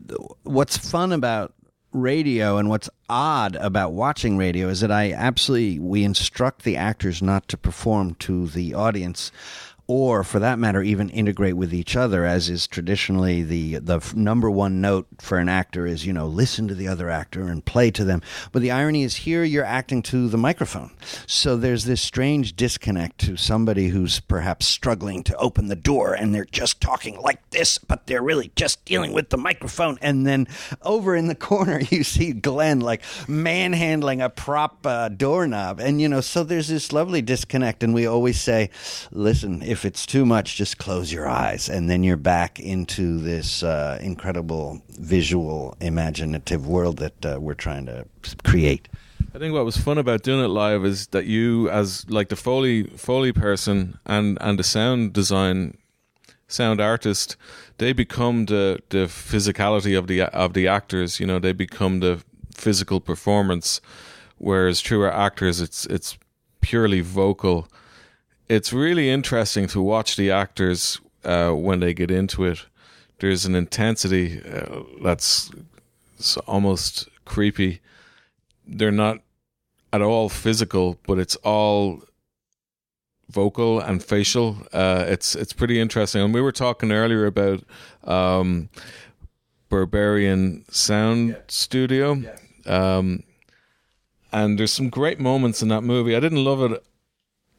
what's fun about radio and what's odd about watching radio is that I absolutely we instruct the actors not to perform to the audience or for that matter even integrate with each other as is traditionally the the number one note for an actor is you know listen to the other actor and play to them. But the irony is here you're acting to the microphone. So there's this strange disconnect to somebody who's perhaps struggling to open the door and they're just talking like this but they're really just dealing with the microphone. And then over in the *laughs* corner you see Glenn like manhandling a prop uh, doorknob. And you know so there's this lovely disconnect and we always say listen if it's too much just close your eyes and then you're back into this uh, incredible visual imaginative world that uh, we're trying to create I think what was fun about doing it live is that you, as like the foley foley person and and the sound design sound artist, they become the the physicality of the of the actors. You know, they become the physical performance. Whereas truer actors, it's it's purely vocal. It's really interesting to watch the actors uh, when they get into it. There's an intensity uh, that's almost creepy they're not at all physical, but it's all vocal and facial. Uh, it's it's pretty interesting. And we were talking earlier about um, Berberian Sound Studio, um, and there's some great moments in that movie. I didn't love it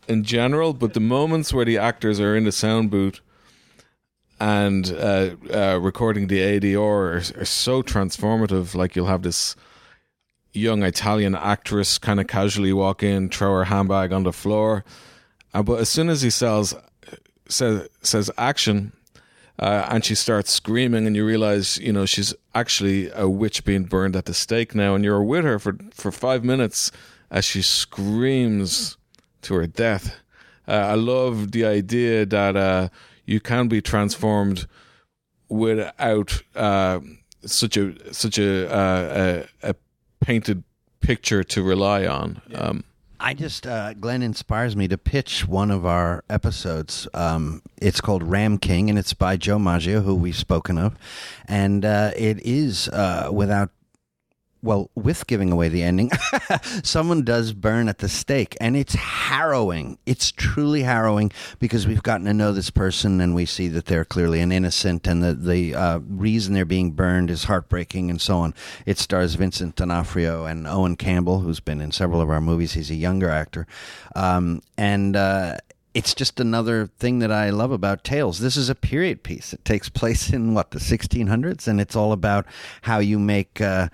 in general, but the moments where the actors are in the sound booth and uh, uh, recording the ADR are, are so transformative. Like you'll have this young Italian actress kind of casually walk in, throw her handbag on the floor, uh, but as soon as he sells, says says action, uh, and she starts screaming, and you realize you know she's actually a witch being burned at the stake now, and you're with her for for five minutes as she screams to her death. Uh, I love the idea that uh, you can be transformed without uh, such a such a, uh, a a painted picture to rely on. Um, I just uh, Glenn inspires me to pitch one of our episodes. Um, it's called Ram King, and it's by Joe Maggio, who we've spoken of, and uh, it is uh, without. Well, with giving away the ending, *laughs* someone does burn at the stake, and it's harrowing. It's truly harrowing because we've gotten to know this person, and we see that they're clearly an innocent, and the the uh, reason they're being burned is heartbreaking, and so on. It stars Vincent D'Onofrio and Owen Campbell, who's been in several of our movies. He's a younger actor, um, and. Uh, it's just another thing that I love about Tales. This is a period piece. It takes place in what the 1600s, and it's all about how you make uh,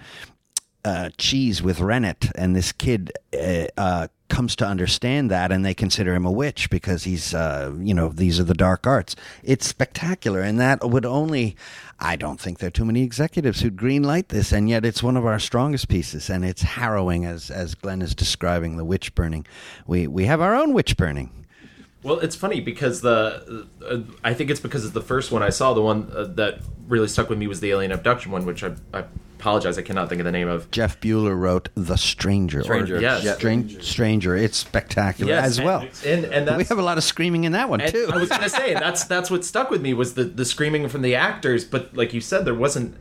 uh, cheese with rennet, and this kid uh, uh, comes to understand that, and they consider him a witch because he's, uh, you know, these are the dark arts. It's spectacular, and that would only. I don't think there are too many executives who'd greenlight this, and yet it's one of our strongest pieces, and it's harrowing as as Glenn is describing the witch burning. We we have our own witch burning. Well, it's funny because the uh, I think it's because it's the first one I saw. The one uh, that really stuck with me was the alien abduction one, which I, I apologize I cannot think of the name of. Jeff Buhler wrote The Stranger. Stranger. Or, Yes. yeah, Stran- Stranger. It's spectacular Yes, as well. and and that's, we have a lot of screaming in that one too. I was gonna *laughs* say that's that's what stuck with me was the the screaming from the actors, but like you said, there wasn't.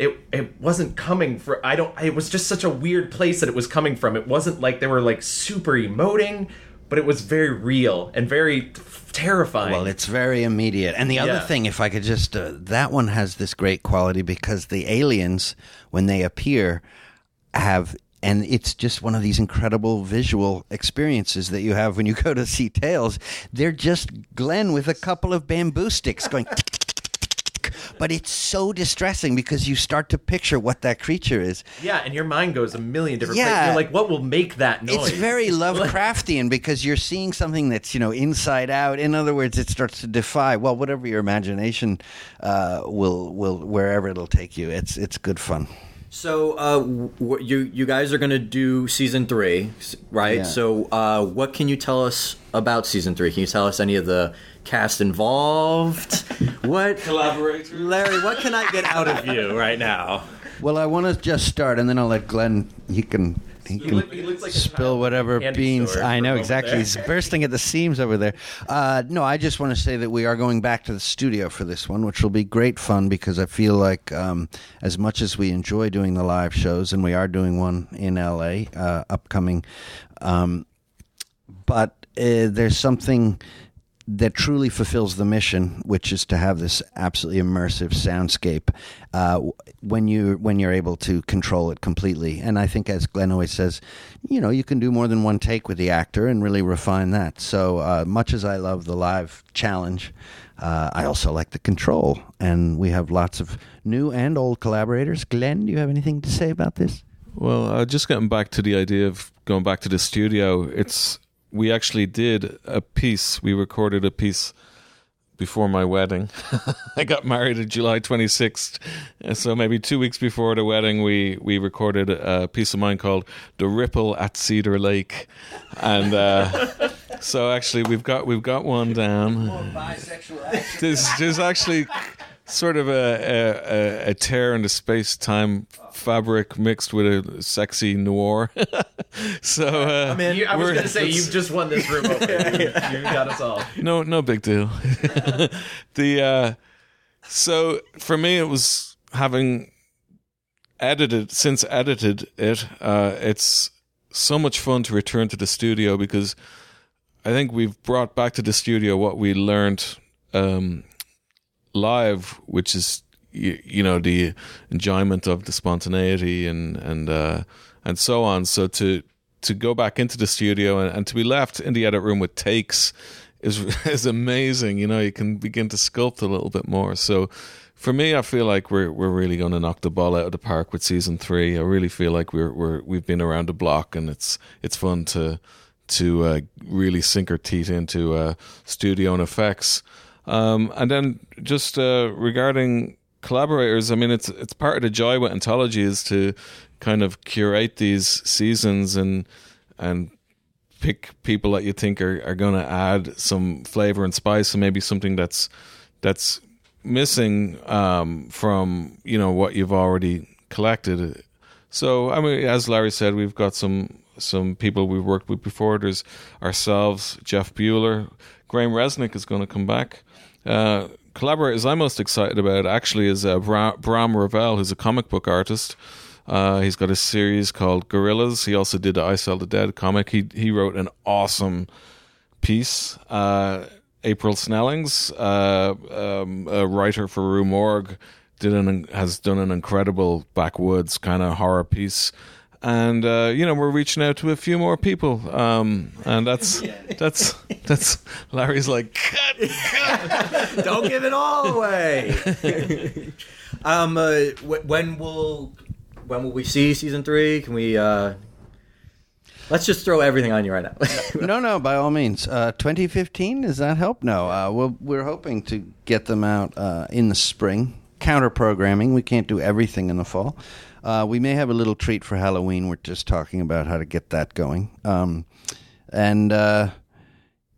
It, it wasn't coming for I don't it was just such a weird place that it was coming from. It wasn't like they were like super emoting, but it was very real and very terrifying. Well, it's very immediate. And the other Yeah. thing, if I could just, uh, that one has this great quality because the aliens, when they appear, have. And it's just one of these incredible visual experiences that you have when you go to see Tales. They're just Glenn with a couple of bamboo sticks going. *laughs* But it's so distressing because you start to picture what that creature is. yeah, and your mind goes a million different Yeah. places. You're like, what will make that noise? It's very *laughs* Lovecraftian because you're seeing something that's you know inside out. In other words, it starts to defy well whatever your imagination uh, will will wherever it'll take you. It's it's good fun. So uh, w- you you guys are going to do season three, right? Yeah. So uh, what can you tell us about season three? Can you tell us any of the cast involved? *laughs* what Collaborators. Larry? What can I get out of you right now? Well, I want to just start, and then I'll let Glenn. He can. He can look- he looks like spill whatever beans. I know exactly. He's bursting at the seams over there. Uh, no, I just want to say that we are going back to the studio for this one, which will be great fun because I feel like um, as much as we enjoy doing the live shows, and we are doing one in LA uh, upcoming, um, but uh, there's something that truly fulfills the mission, which is to have this absolutely immersive soundscape uh, when you when you're able to control it completely. And I think, as Glenn always says, you know, you can do more than one take with the actor and really refine that. So uh, much as I love the live challenge, uh, I also like the control, and we have lots of new and old collaborators. Glenn, do you have anything to say about this? Well, uh, just getting back to the idea of going back to the studio, it's we actually did a piece. We recorded a piece before my wedding. *laughs* I got married on July 26th, and so maybe two weeks before the wedding, we we recorded a piece of mine called "The Ripple at Cedar Lake," and uh, *laughs* so actually we've got we've got one down. There's there's actually sort of a, a, a, a tear in the space time fabric mixed with a sexy noir. *laughs* so uh, You- I was we're- going to say, it's- you've just won this room over. *laughs* you, you got us all. no no big deal. *laughs* the uh, so for me it was having edited since edited it. Uh, it's so much fun to return to the studio because I think we've brought back to the studio what we learned um, live, which is you, you know the enjoyment of the spontaneity and and uh, and so on. So to to go back into the studio and, and to be left in the edit room with takes is *laughs* is amazing. You know, you can begin to sculpt a little bit more. So for me, I feel like we're we're really going to knock the ball out of the park with season three. I really feel like we're we're we've been around the block and it's it's fun to to uh, really sink our teeth into uh, studio and effects. Um, and then just uh, regarding collaborators, I mean, it's it's part of the joy with anthology is to kind of curate these seasons and and pick people that you think are, are going to add some flavor and spice and maybe something that's that's missing um, from you know what you've already collected. So I mean, as Larry said, we've got some some people we've worked with before. There's ourselves, Jeff Buhler, Graham Reznick is going to come back. Uh, collaborators I'm most excited about actually is uh, Bra- Brahm Revel, who's a comic book artist. Uh, he's got a series called Guerillas. He also did the I Sell the Dead comic. He he wrote an awesome piece. Uh, April Snellings, uh, um, a writer for Rue Morgue, did an has done an incredible backwoods kind of horror piece. And uh, you know we're reaching out to a few more people, um, and that's *laughs* that's that's Larry's like cut, cut. *laughs* Don't give it all away. *laughs* um, uh, wh- when will when will we see season three? Can we? Uh, let's just throw everything on you right now. no, no, by all means. Uh, 2015, does that help? No. Uh, we're, we're hoping to get them out uh, in the spring. Counter programming. We can't do everything in the fall. Uh, we may have a little treat for Halloween. We're just talking about how to get that going. Um, and uh,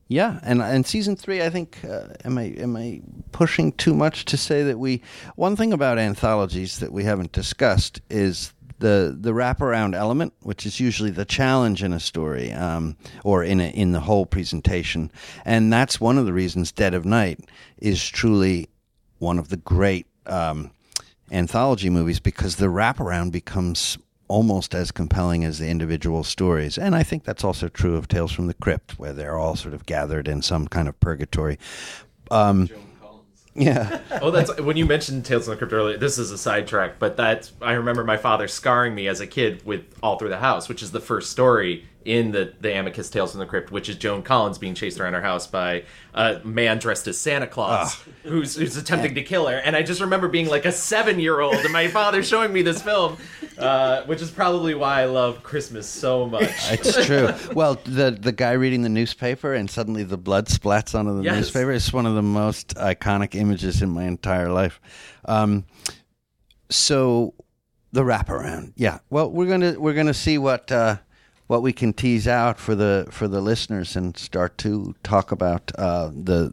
yeah, and and season three, I think, uh, am I am I pushing too much to say that we? One thing about anthologies that we haven't discussed is the the wraparound element, which is usually the challenge in a story um, or in a, in the whole presentation, and that's one of the reasons Dead of Night is truly one of the great um, anthology movies because the wraparound becomes almost as compelling as the individual stories. And I think that's also true of Tales from the Crypt, where they're all sort of gathered in some kind of purgatory. Um, yeah. *laughs* oh, that's when you mentioned Tales from the Crypt earlier. This is a sidetrack, but that I remember my father scarring me as a kid with All Through the House, which is the first story in the the Amicus Tales from the Crypt, which is Joan Collins being chased around her house by a man dressed as Santa Claus who's who's attempting to kill her. And I just remember being like a seven year old and my father showing me this film, uh, which is probably why I love Christmas so much. It's true. well, the the guy reading the newspaper and suddenly the blood splats onto the Yes. newspaper is one of the most iconic images in my entire life. Um, so the wraparound, yeah. Well, we're gonna we're gonna see what uh, what we can tease out for the for the listeners and start to talk about uh, the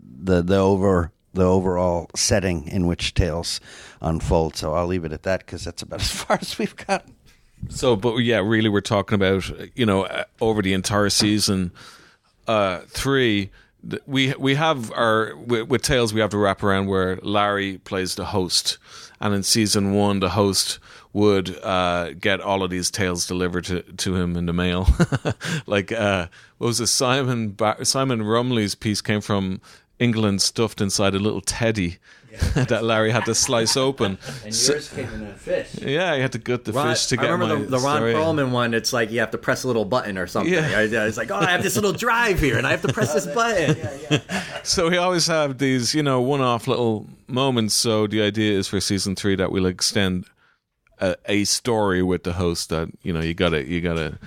the the over the overall setting in which tales unfold. So I'll leave it at that because that's about *laughs* as far as we've got. So, but yeah, really, we're talking about you know uh, over the entire season uh, three. th- We we have our with, with Tales we have the wraparound where Larry plays the host, and in season one the host would uh, get all of these tales delivered to, to him in the mail. *laughs* like uh, what was it? Simon Bar- Simon Rumley's piece came from England stuffed inside a little teddy *laughs* that Larry had to slice open. *laughs* And So- yours came in a fish. yeah, I had to gut the Ron, fish to I get remember my the, the Ron story in. Perlman one. It's like you have to press a little button or something. Yeah. I- It's like, oh, I have this little drive here, and I have to press this button. yeah, yeah. So we always have these, you know, one-off little moments. So the idea is for season three that we'll extend a, a story with the host. That you know, you gotta, you gotta.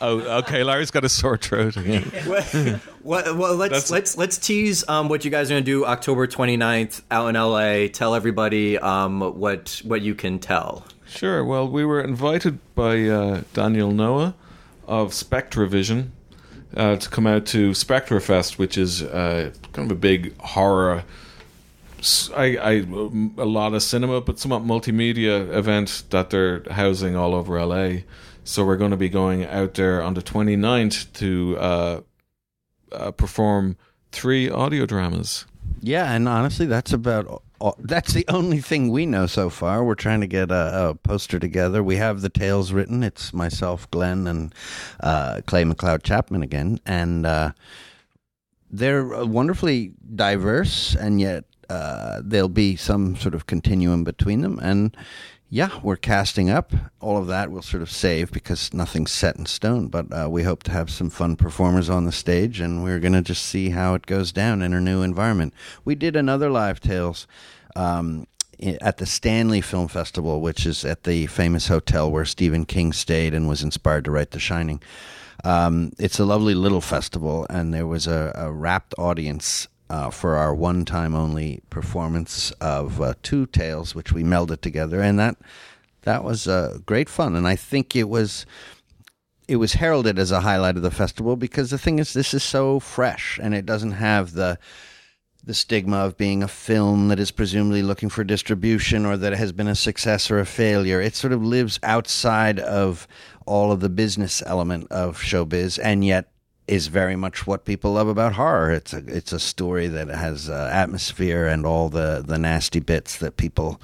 Oh, okay. Larry's got a sore throat again. *laughs* well, well, let's That's- let's let's tease um, what you guys are going to do October 29th out in LA. Tell everybody um, what what you can tell. Sure. Well, we were invited by uh, Daniel Noah of SpectreVision uh, to come out to Spectre Fest, which is uh, kind of a big horror. I, I a lot of cinema, but somewhat multimedia event that they're housing all over LA. So we're going to be going out there on the 29th to uh, uh, perform three audio dramas. Yeah, and honestly, that's about that's the only thing we know so far. We're trying to get a, a poster together. We have the tales written. It's myself, Glenn, and uh, Clay McLeod Chapman again, and uh, they're uh, wonderfully diverse, and yet uh, there'll be some sort of continuum between them. And yeah, we're casting up. All of that we'll sort of save because nothing's set in stone. But uh, we hope to have some fun performers on the stage, and we're going to just see how it goes down in our new environment. We did another live tales. Um, at the Stanley Film Festival, which is at the famous hotel where Stephen King stayed and was inspired to write The Shining. Um, it's a lovely little festival, and there was a, a rapt audience uh, for our one time only performance of uh, two tales, which we melded together, and that that was uh, great fun. And I think it was it was heralded as a highlight of the festival because the thing is, this is so fresh, and it doesn't have the the stigma of being a film that is presumably looking for distribution or that has been a success or a failure. It sort of lives outside of all of the business element of showbiz and yet is very much what people love about horror. It's a it's a story that has uh, atmosphere and all the the nasty bits that people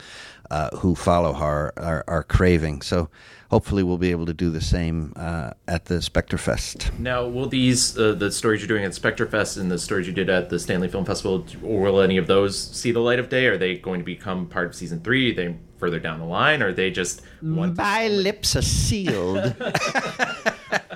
uh, who follow horror are, are craving. So hopefully we'll be able to do the same uh, at the Spectre Fest. Now, will these uh, the stories you're doing at Spectre Fest and the stories you did at the Stanley Film Festival, or will any of those see the light of day? Are they going to become part of season three? Are they further down the line? Or are they just one? My lips are sealed. *laughs*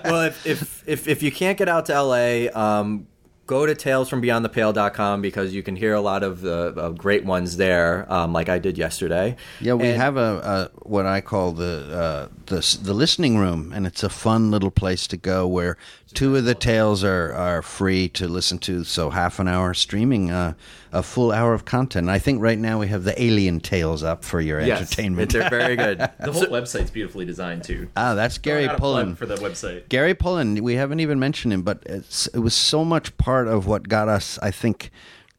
well, if, if if if you can't get out to LA, um, go to talesfrombeyondthepale.com because you can hear a lot of the uh, great ones there, um, like I did yesterday. Yeah, we And- have a, a what I call the uh, the the listening room, and it's a fun little place to go where two of the tales are, are free to listen to. So half an hour streaming, uh, a full hour of content. I think right now we have the Alien Tales up for your Yes, entertainment. They're very good. *laughs* The whole website's beautifully designed too. ah, that's Gary Not a plug Pullen. for the website. Gary Pullen, we haven't even mentioned him, but it's, it was so much part of what got us, I think,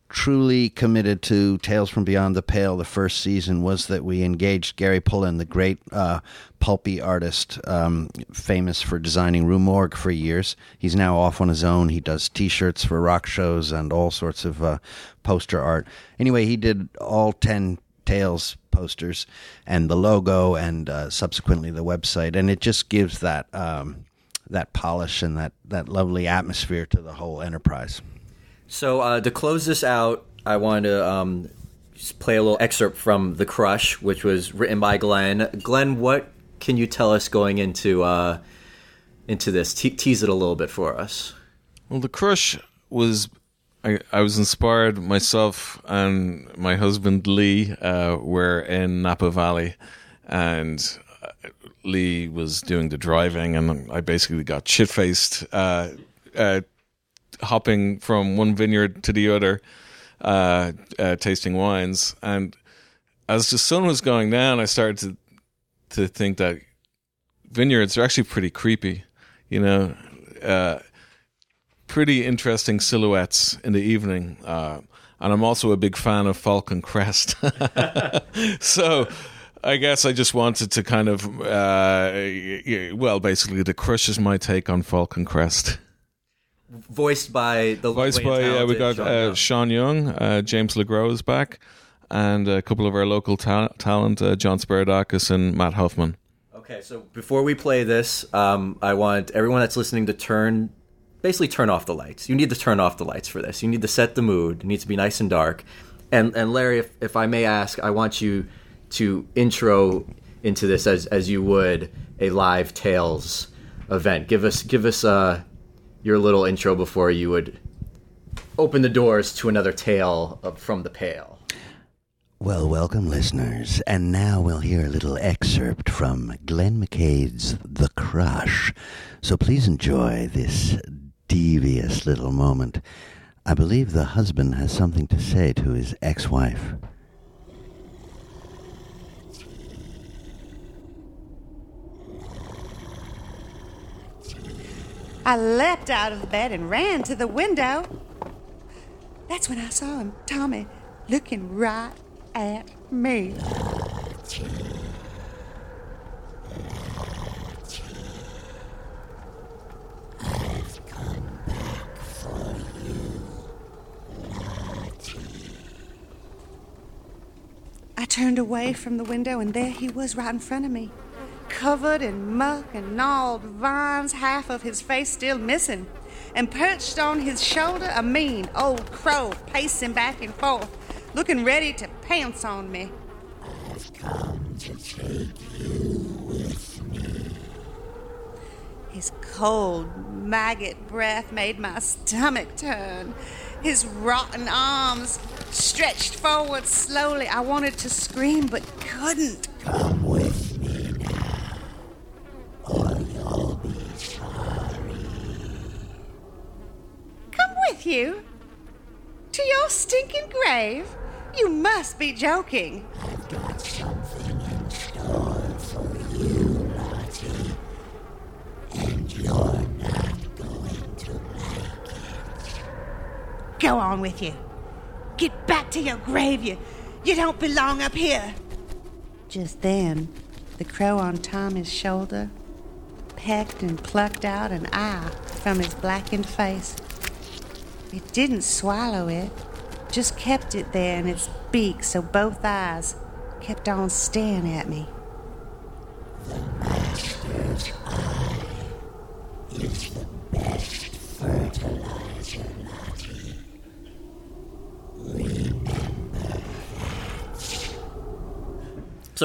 truly committed to Tales from Beyond the Pale. The first season was that we engaged Gary Pullen, the great uh, pulpy artist, um, famous for designing Rue Morgue for years. He's now off on his own. He does T-shirts for rock shows and all sorts of uh, poster art. Anyway, he did all ten Tales posters and the logo, and uh, subsequently the website, and it just gives that um, that polish and that that lovely atmosphere to the whole enterprise. So uh, to close this out, I want to um, just play a little excerpt from The Crush, which was written by Glenn. Glenn, what can you tell us going into uh, into this? Te- tease it a little bit for us. Well, the crush was. I, I was inspired myself and my husband Lee uh, were in Napa Valley, and Lee was doing the driving, and I basically got shit faced, uh, uh, hopping from one vineyard to the other, uh, uh, tasting wines. And as the sun was going down, I started to to think that vineyards are actually pretty creepy. You know, uh, pretty interesting silhouettes in the evening. Uh, and I'm also a big fan of Falcon Crest. *laughs* so I guess I just wanted to kind of, uh, well, basically, the crush is my take on Falcon Crest. Voiced by the Voiced by, uh, we got Sean uh, Young. Sean Young, uh, James LeGros is back, and a couple of our local ta- talent, uh, John Speredakos and Matt Huffman. Okay, so before we play this, um, I want everyone that's listening to turn, basically turn off the lights. You need to turn off the lights for this. You need to set the mood. It needs to be nice and dark. And and Larry, if, if I may ask, I want you to intro into this as as you would a live tales event. Give us give us uh, your little intro before you would open the doors to another tale of, from the pale. Well, welcome, listeners. And now we'll hear a little excerpt from Glenn McQuaid's The Crush. So please enjoy this devious little moment. I believe the husband has something to say to his ex wife. I leapt out of bed and ran to the window. That's when I saw him, Tommy, looking right at me. I turned away from the window, and there he was right in front of me, covered in muck and gnawed vines, half of his face still missing, and perched on his shoulder a mean old crow pacing back and forth, looking ready to pounce on me. His cold, maggot breath made my stomach turn. His rotten arms stretched forward slowly. I wanted to scream but couldn't. Come with you? To your stinking grave? You must be joking. I've got something in store for you, Lottie. And you're not going to like it. Go on with you. Get back to your grave. You, you don't belong up here. Just then, the crow on Tommy's shoulder pecked and plucked out an eye from his blackened face. It didn't swallow it, just kept it there in its beak so both eyes kept on staring at me.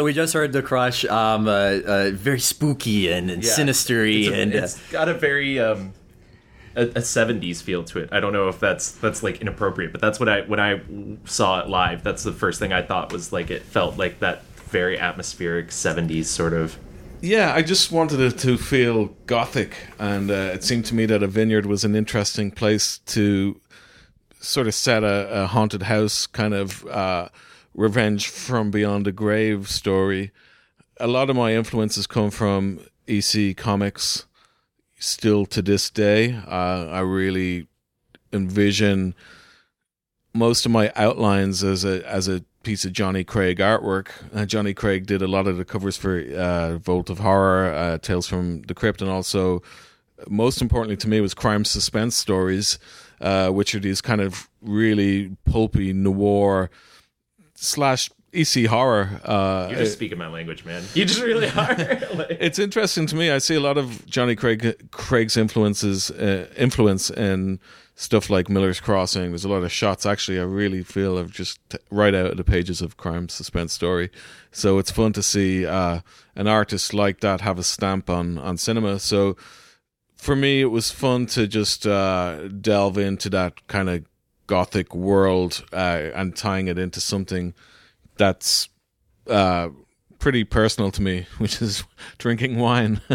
So we just heard the crush, um, uh, uh, very spooky and, and Yeah. sinistery, It's, a- and uh, it's got a very um, a, a 70s feel to it. I don't know if that's that's like inappropriate, but that's what I when I saw it live. That's the first thing I thought was like it felt like that very atmospheric 70s sort of. Yeah, I just wanted it to feel gothic, and uh, it seemed to me that a vineyard was an interesting place to sort of set a, a haunted house kind of uh, revenge from beyond the grave story. A lot of my influences come from EC comics. Still to this day, uh, I really envision most of my outlines as a as a piece of Johnny Craig artwork. Uh, Johnny Craig did a lot of the covers for uh, Vault of Horror, uh, Tales from the Crypt, and also, most importantly to me, was crime suspense stories, uh, which are these kind of really pulpy noir slash EC horror. Uh, You're just speaking my language, man. You just really *laughs* are. *laughs* Like- it's interesting to me. I see a lot of Johnny Craig Craig's influences uh, influence in stuff like Miller's Crossing. There's a lot of shots actually I really feel of just right out of the pages of crime suspense story. So it's fun to see uh, an artist like that have a stamp on on cinema. So for me, it was fun to just uh, delve into that kind of gothic world uh, and tying it into something that's uh, pretty personal to me, *laughs* which is drinking wine. *laughs*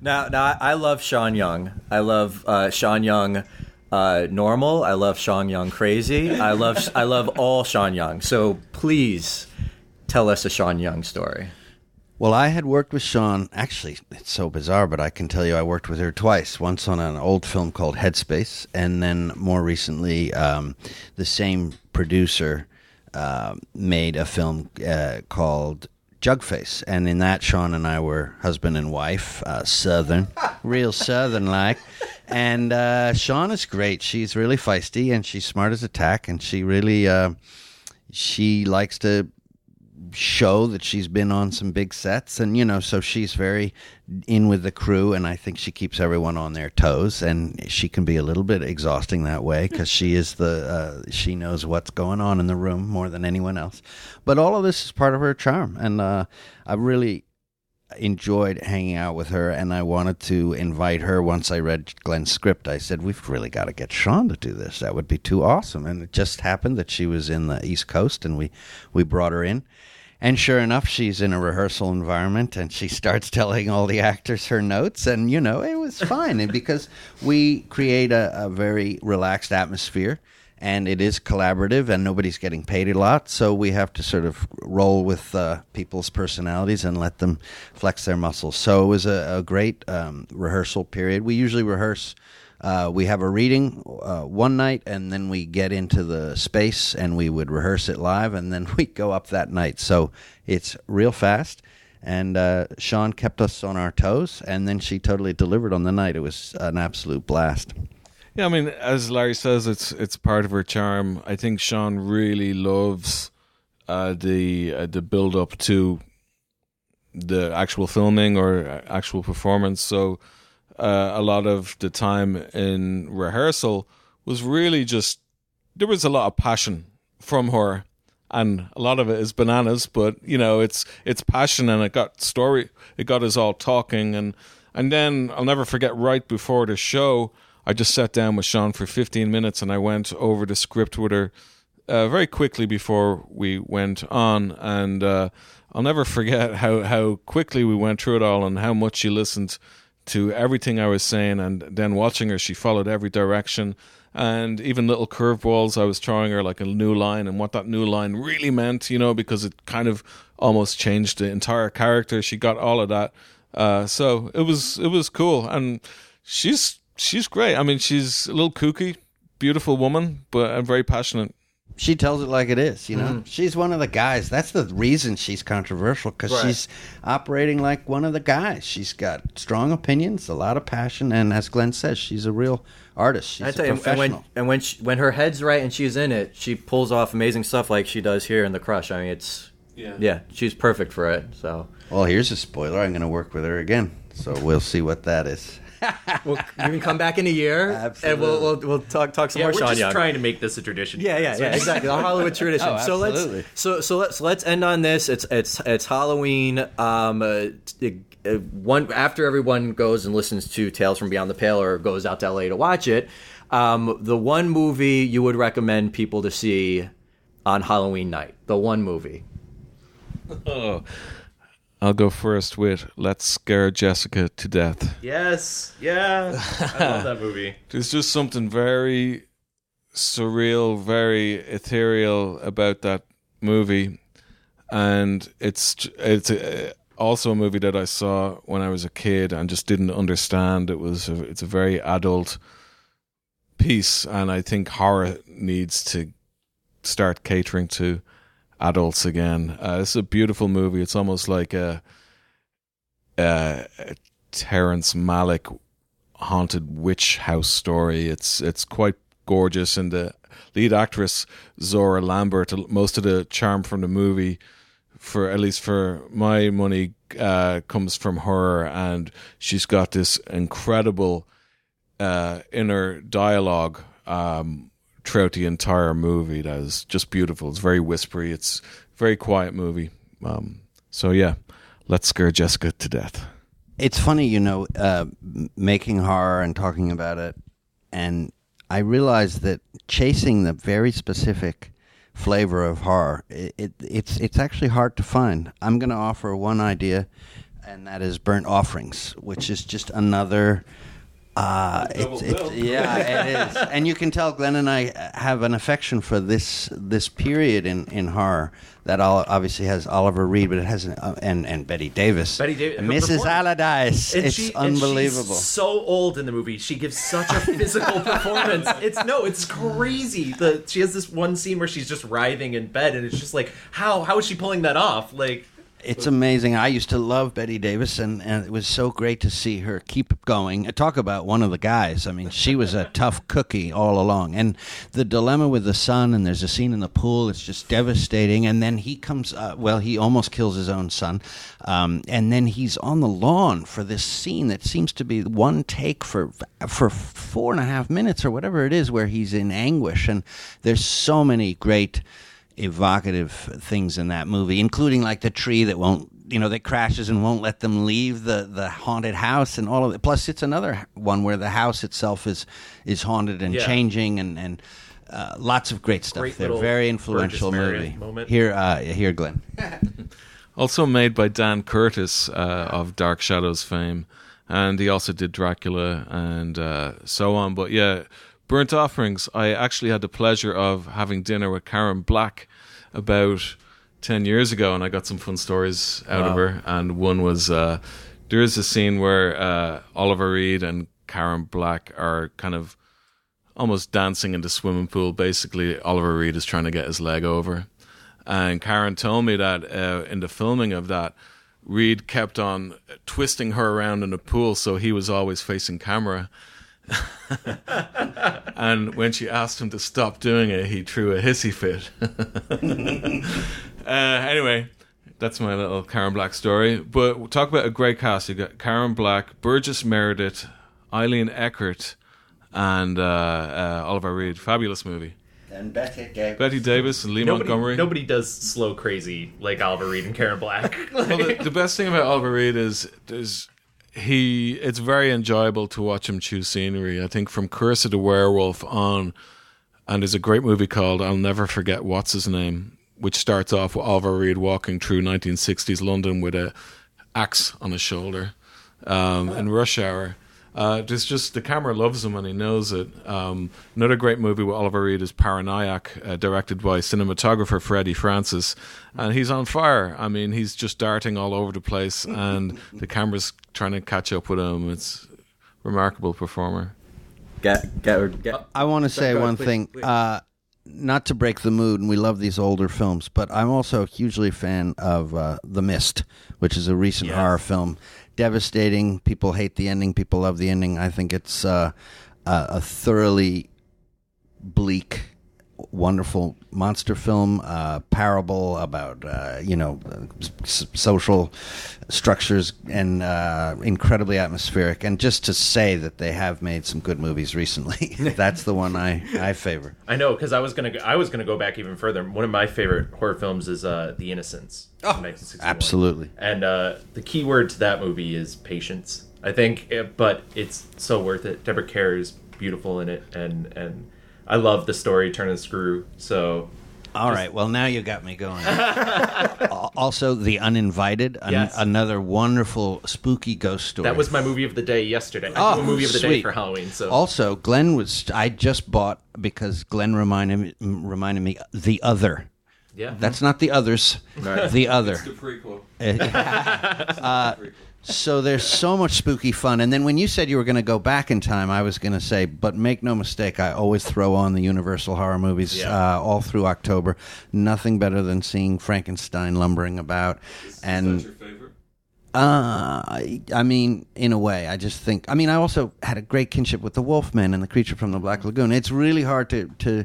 Now, now I- love Sean Young. I love uh, Sean Young. Uh, normal. I love Sean Young. Crazy. I love. I love all Sean Young. So please tell us a Sean Young story. Well, I had worked with Sean. Actually, it's so bizarre, but I can tell you I worked with her twice. Once on an old film called Headspace, and then more recently, um, the same producer uh, made a film uh, called Jugface. And in that, Sean and I were husband and wife, uh, Southern, *laughs* real Southern like. And uh, Sean is great. She's really feisty and she's smart as a tack, and she really. Uh, she likes to show that she's been on some big sets and you know so she's very in with the crew and i think she keeps everyone on their toes and she can be a little bit exhausting that way *laughs* because she is the uh, she knows what's going on in the room more than anyone else but all of this is part of her charm and uh, i really enjoyed hanging out with her and I wanted to invite her once I read Glenn's script. I said, We've really got to get Sean to do this. That would be too awesome. And it just happened that she was in the East Coast and we, we brought her in. And sure enough, she's in a rehearsal environment and she starts telling all the actors her notes. And, you know, it was fine. And because we create a, a very relaxed atmosphere and it is collaborative and nobody's getting paid a lot. So we have to sort of roll with uh, people's personalities and let them flex their muscles. So it was a, a great um, rehearsal period. We usually rehearse uh, we have a reading uh, one night and then we get into the space and we would rehearse it live and then *laughs* we go up that night so it's real fast and uh, Sean kept us on our toes, and then she totally delivered on the night. It was an absolute blast. Yeah, I mean, as Larry says, it's it's part of her charm. I think Sean really loves uh, the uh, the build up to the actual filming or actual performance. So uh, a lot of the time in rehearsal was really just there was a lot of passion from her, and a lot of it is bananas. But you know, it's it's passion, and it got story. It got us all talking, and and then I'll never forget. Right before the show. I just sat down with Sean for 15 minutes and I went over the script with her uh, very quickly before we went on. And uh, I'll never forget *laughs* how, how quickly we went through it all and how much she listened to everything I was saying. And then watching her, she followed every direction. And even little curveballs I was throwing her, like a new line, and what that new line really meant, you know, because it kind of almost changed the entire character. She got all of that. Uh, so it was it was cool, and she's she's great. I mean, she's a little kooky, beautiful woman, but I'm very passionate. She tells it like it is, you know. Mm-hmm. She's one of the guys. That's the reason she's controversial because Right. she's operating like one of the guys. She's got strong opinions, a lot of passion, and as Glenn says, she's a real artist. She's I a tell you, and professional. when and when she, when her head's right and she's in it, she pulls off amazing stuff like she does here in The Crush. I mean, it's Yeah. yeah, she's perfect for it. So well, here's a spoiler. I'm going to work with her again, so we'll see what that is. We'll, you can come back in a year and we'll, we'll we'll talk talk some yeah, more we're Sean just Young. trying to make this a tradition. Yeah, yeah, yeah, exactly. The Hollywood tradition. *laughs* Oh, so let's so so let's let's end on this. It's it's it's Halloween. Um, uh, t- uh, one after everyone goes and listens to Tales from Beyond the Pale or goes out to LA to watch it. Um, the one movie you would recommend people to see on Halloween night. The one movie. Oh, I'll go first with Let's Scare Jessica to Death. Yes. Yeah. I love that movie. *laughs* There's just something very surreal, very ethereal about that movie, and it's it's uh also a movie that I saw when I was a kid and just didn't understand. It was a, it's a very adult piece, and I think horror needs to start catering to adults again. Uh, it's a beautiful movie. It's almost like a, a, a Terrence Malick haunted witch house story. It's it's quite gorgeous, and the lead actress Zohra Lampert. Most of the charm from the movie, for at least for my money, uh, comes from her, and she's got this incredible uh, inner dialogue um, throughout the entire movie that is just beautiful. It's very whispery. It's very quiet movie. Um, so yeah, let's scare Jessica to death. It's funny, you know, uh, making horror and talking about it, and I realized that chasing the very specific flavor of horror, it, it, it's it's actually hard to find. I'm going to offer one idea, and that is burnt offerings, which is just another. Uh, it's, it's, yeah, it is, *laughs* and you can tell Glenn and I have an affection for this this period in, in horror that all, obviously has Oliver Reed, but it has uh, and and Bette Davis, Bette Davis- Mrs. Allardyce. And it's she- unbelievable. so old in the movie. She gives such a *laughs* physical performance. It's no, it's crazy. The she has this one scene where she's just writhing in bed, and it's just like, how how is she pulling that off? Like, It's amazing. I used to love Bette Davis, and, and it was so great to see her keep going. Uh, Talk about one of the guys. I mean, she was a *laughs* tough cookie all along. And the dilemma with the son, and there's a scene in the pool, it's just devastating. And then he comes, uh, well, he almost kills his own son. Um, and then he's on the lawn for this scene that seems to be one take for for four and a half minutes or whatever it is, where he's in anguish. And there's so many great evocative things in that movie, including like the tree that won't, you know, that crashes and won't let them leave the, the haunted house and all of it. Plus, it's another one where the house itself is is haunted and Yeah. changing and and uh, lots of great stuff Great there. little Very influential Burgess movie. moment. Here, uh, here, Glenn. *laughs* Also made by Dan Curtis uh, of Dark Shadows fame, and he also did Dracula and uh, so on. But yeah, Burnt Offerings. I actually had the pleasure of having dinner with Karen Black about ten years ago, and I got some fun stories out of her. And one was uh, there is a scene where uh, Oliver Reed and Karen Black are kind of almost dancing in the swimming pool. Basically, Oliver Reed is trying to get his leg over. And Karen told me that uh, in the filming of that, Reed kept on twisting her around in the pool, so he was always facing camera. *laughs* and when she asked him to stop doing it, he threw a hissy fit. *laughs* uh, anyway, that's my little Karen Black story. But talk about a great cast. You got Karen Black, Burgess Meredith, Eileen Heckart, and uh, uh, Oliver Reed. Fabulous movie. And Bette Davis. Bette Davis and Lee nobody Montgomery. nobody does slow crazy like Oliver Reed and Karen Black. well, the, the best thing about Oliver Reed is is he. It's very enjoyable to watch him choose scenery. I think from Curse of the Werewolf on, and there's a great movie called I'll Never Forget What's His Name, which starts off with Oliver Reed walking through 1960s London with a axe on his shoulder um, in rush hour. Uh, there's just the camera loves him and he knows it. Um, another great movie with Oliver Reed is Paranoiac, uh, directed by cinematographer Freddie Francis, and he's on fire. I mean, he's just darting all over the place, and the camera's trying to catch up with him. It's remarkable performer. Get, get, get. I want to say one please, thing. please. Uh, not to break the mood, and we love these older films, but I'm also hugely a fan of uh, The Mist, which is a recent horror film. Devastating. People hate the ending. People love the ending. I think it's uh, a, a thoroughly bleak, wonderful monster film, uh, parable about uh, you know s- social structures and uh, incredibly atmospheric. And just to say that they have made some good movies recently, *laughs* *laughs* that's the one I I favor. I know because I was gonna go, I was gonna go back even further. One of my favorite horror films is uh, The Innocents. Oh, absolutely. And uh, the key word to that movie is patience. I think, but it's so worth it. Deborah Kerr is beautiful in it, and and I love the story Turn the Screw. So All right. Well, now you got me going. *laughs* Also, The Uninvited, an- Yes. another wonderful spooky ghost story. that was my movie of the day yesterday. I Oh, do movie of the day sweet. for Halloween. So Also, Glenn was. I just bought because Glenn reminded me, reminded me the other. yeah, That's not the others. The other. The prequel. *laughs* Uh, So there's so much spooky fun. And then when you said you were going to go back in time, I was going to say, but make no mistake, I always throw on the Universal horror movies Yeah. uh, all through October. Nothing better than seeing Frankenstein lumbering about. and is your favorite? Uh, I, I mean, in a way, I just think. I mean, I also had a great kinship with the Wolfman and the Creature from the Black Lagoon. It's really hard to to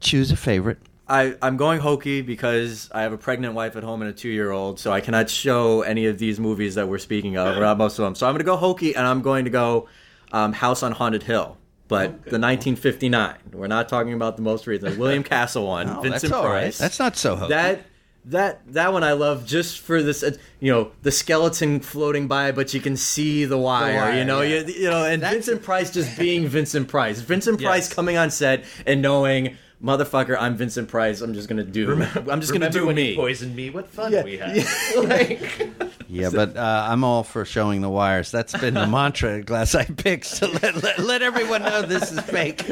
choose a favorite. I, I'm going hokey because I have a pregnant wife at home and a two year old, so I cannot show any of these movies that we're speaking of, or not most of them. So I'm going to go hokey, and I'm going to go um, House on Haunted Hill. But the 1959. We're not talking about the most recent. William *laughs* Castle one. Oh, Vincent that's all right. Price. That's not so hokey. That that that one I love just for this. uh, You know, the skeleton floating by, but you can see the wire. wire, you know, yeah. you, you know, and That's- Vincent Price just *laughs* being Vincent Price. Vincent Price Yes. coming on set and knowing. Motherfucker, I'm Vincent Price. I'm just gonna do. *laughs* I'm just gonna do when me. Poison me? What fun Yeah, we had! *laughs* yeah. *laughs* like, Yeah, but uh, I'm all for showing the wires. That's been the mantra at Glass Eye Pix to let, let, let everyone know this is fake.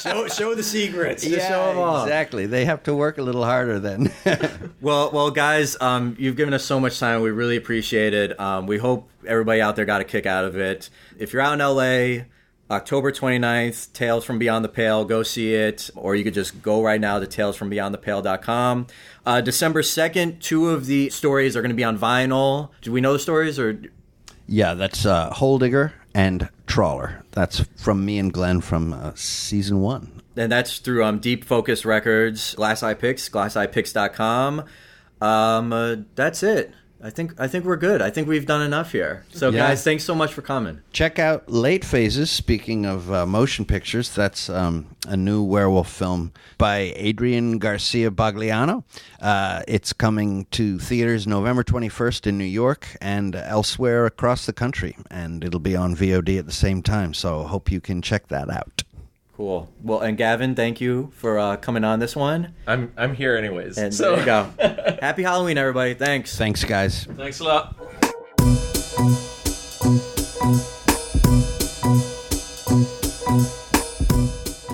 show, show the secrets. Just show 'em all. exactly. They have to work a little harder then. Well, well, guys, um, you've given us so much time. We really appreciate it. Um, we hope everybody out there got a kick out of it. If you're out in LA, October 29th, Tales from Beyond the Pale, go see it. Or you could just go right now to talesfrombeyondthepale.com. Uh, December 2nd, two of the stories are going to be on vinyl. Do we know the stories or? yeah, that's uh, Hole Digger and Trawler. That's from me and Glenn from uh, season one. And that's through um, Deep Focus Records, Glass Eye Pix, glasseyepix.com. Um, uh, that's it. I think I think we're good. I think we've done enough here. So, Yeah. guys, thanks so much for coming. Check out Late Phases. Speaking of uh, motion pictures, that's um, a new werewolf film by Adrian Garcia Bogliano. Uh, it's coming to theaters November 21st in New York and elsewhere across the country, and it'll be on VOD at the same time. So hope you can check that out. Cool. Well, and Gavin, thank you for uh, coming on this one. I'm I'm here anyways. And so there you go. *laughs* Happy Halloween, everybody. Thanks. Thanks, guys. Thanks a lot.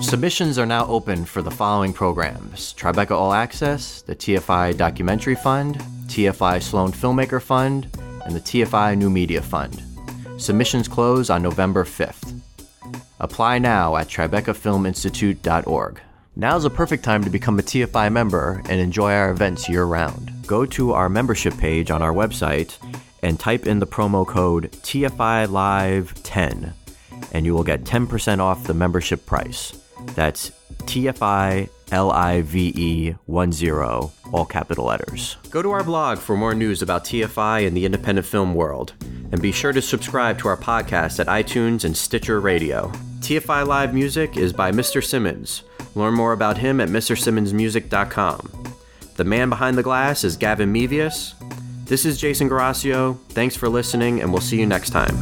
Submissions are now open for the following programs Tribeca All Access, the TFI Documentary Fund, TFI Sloan Filmmaker Fund, and the TFI New Media Fund. Submissions close on November 5th. Apply now at tribecafilminstitute.org. Now's a perfect time to become a TFI member and enjoy our events year round. Go to our membership page on our website and type in the promo code TFI Live 10 and you will get 10% off the membership price. That's TFI LIVE 10, all capital letters. Go to our blog for more news about TFI and the independent film world. And be sure to subscribe to our podcast at iTunes and Stitcher Radio. TFI Live music is by Mr. Simmons. Learn more about him at MrSimmonsMusic.com. The man behind the glass is Gavin Mevius. This is Jason Guerrasio. Thanks for listening, and we'll see you next time.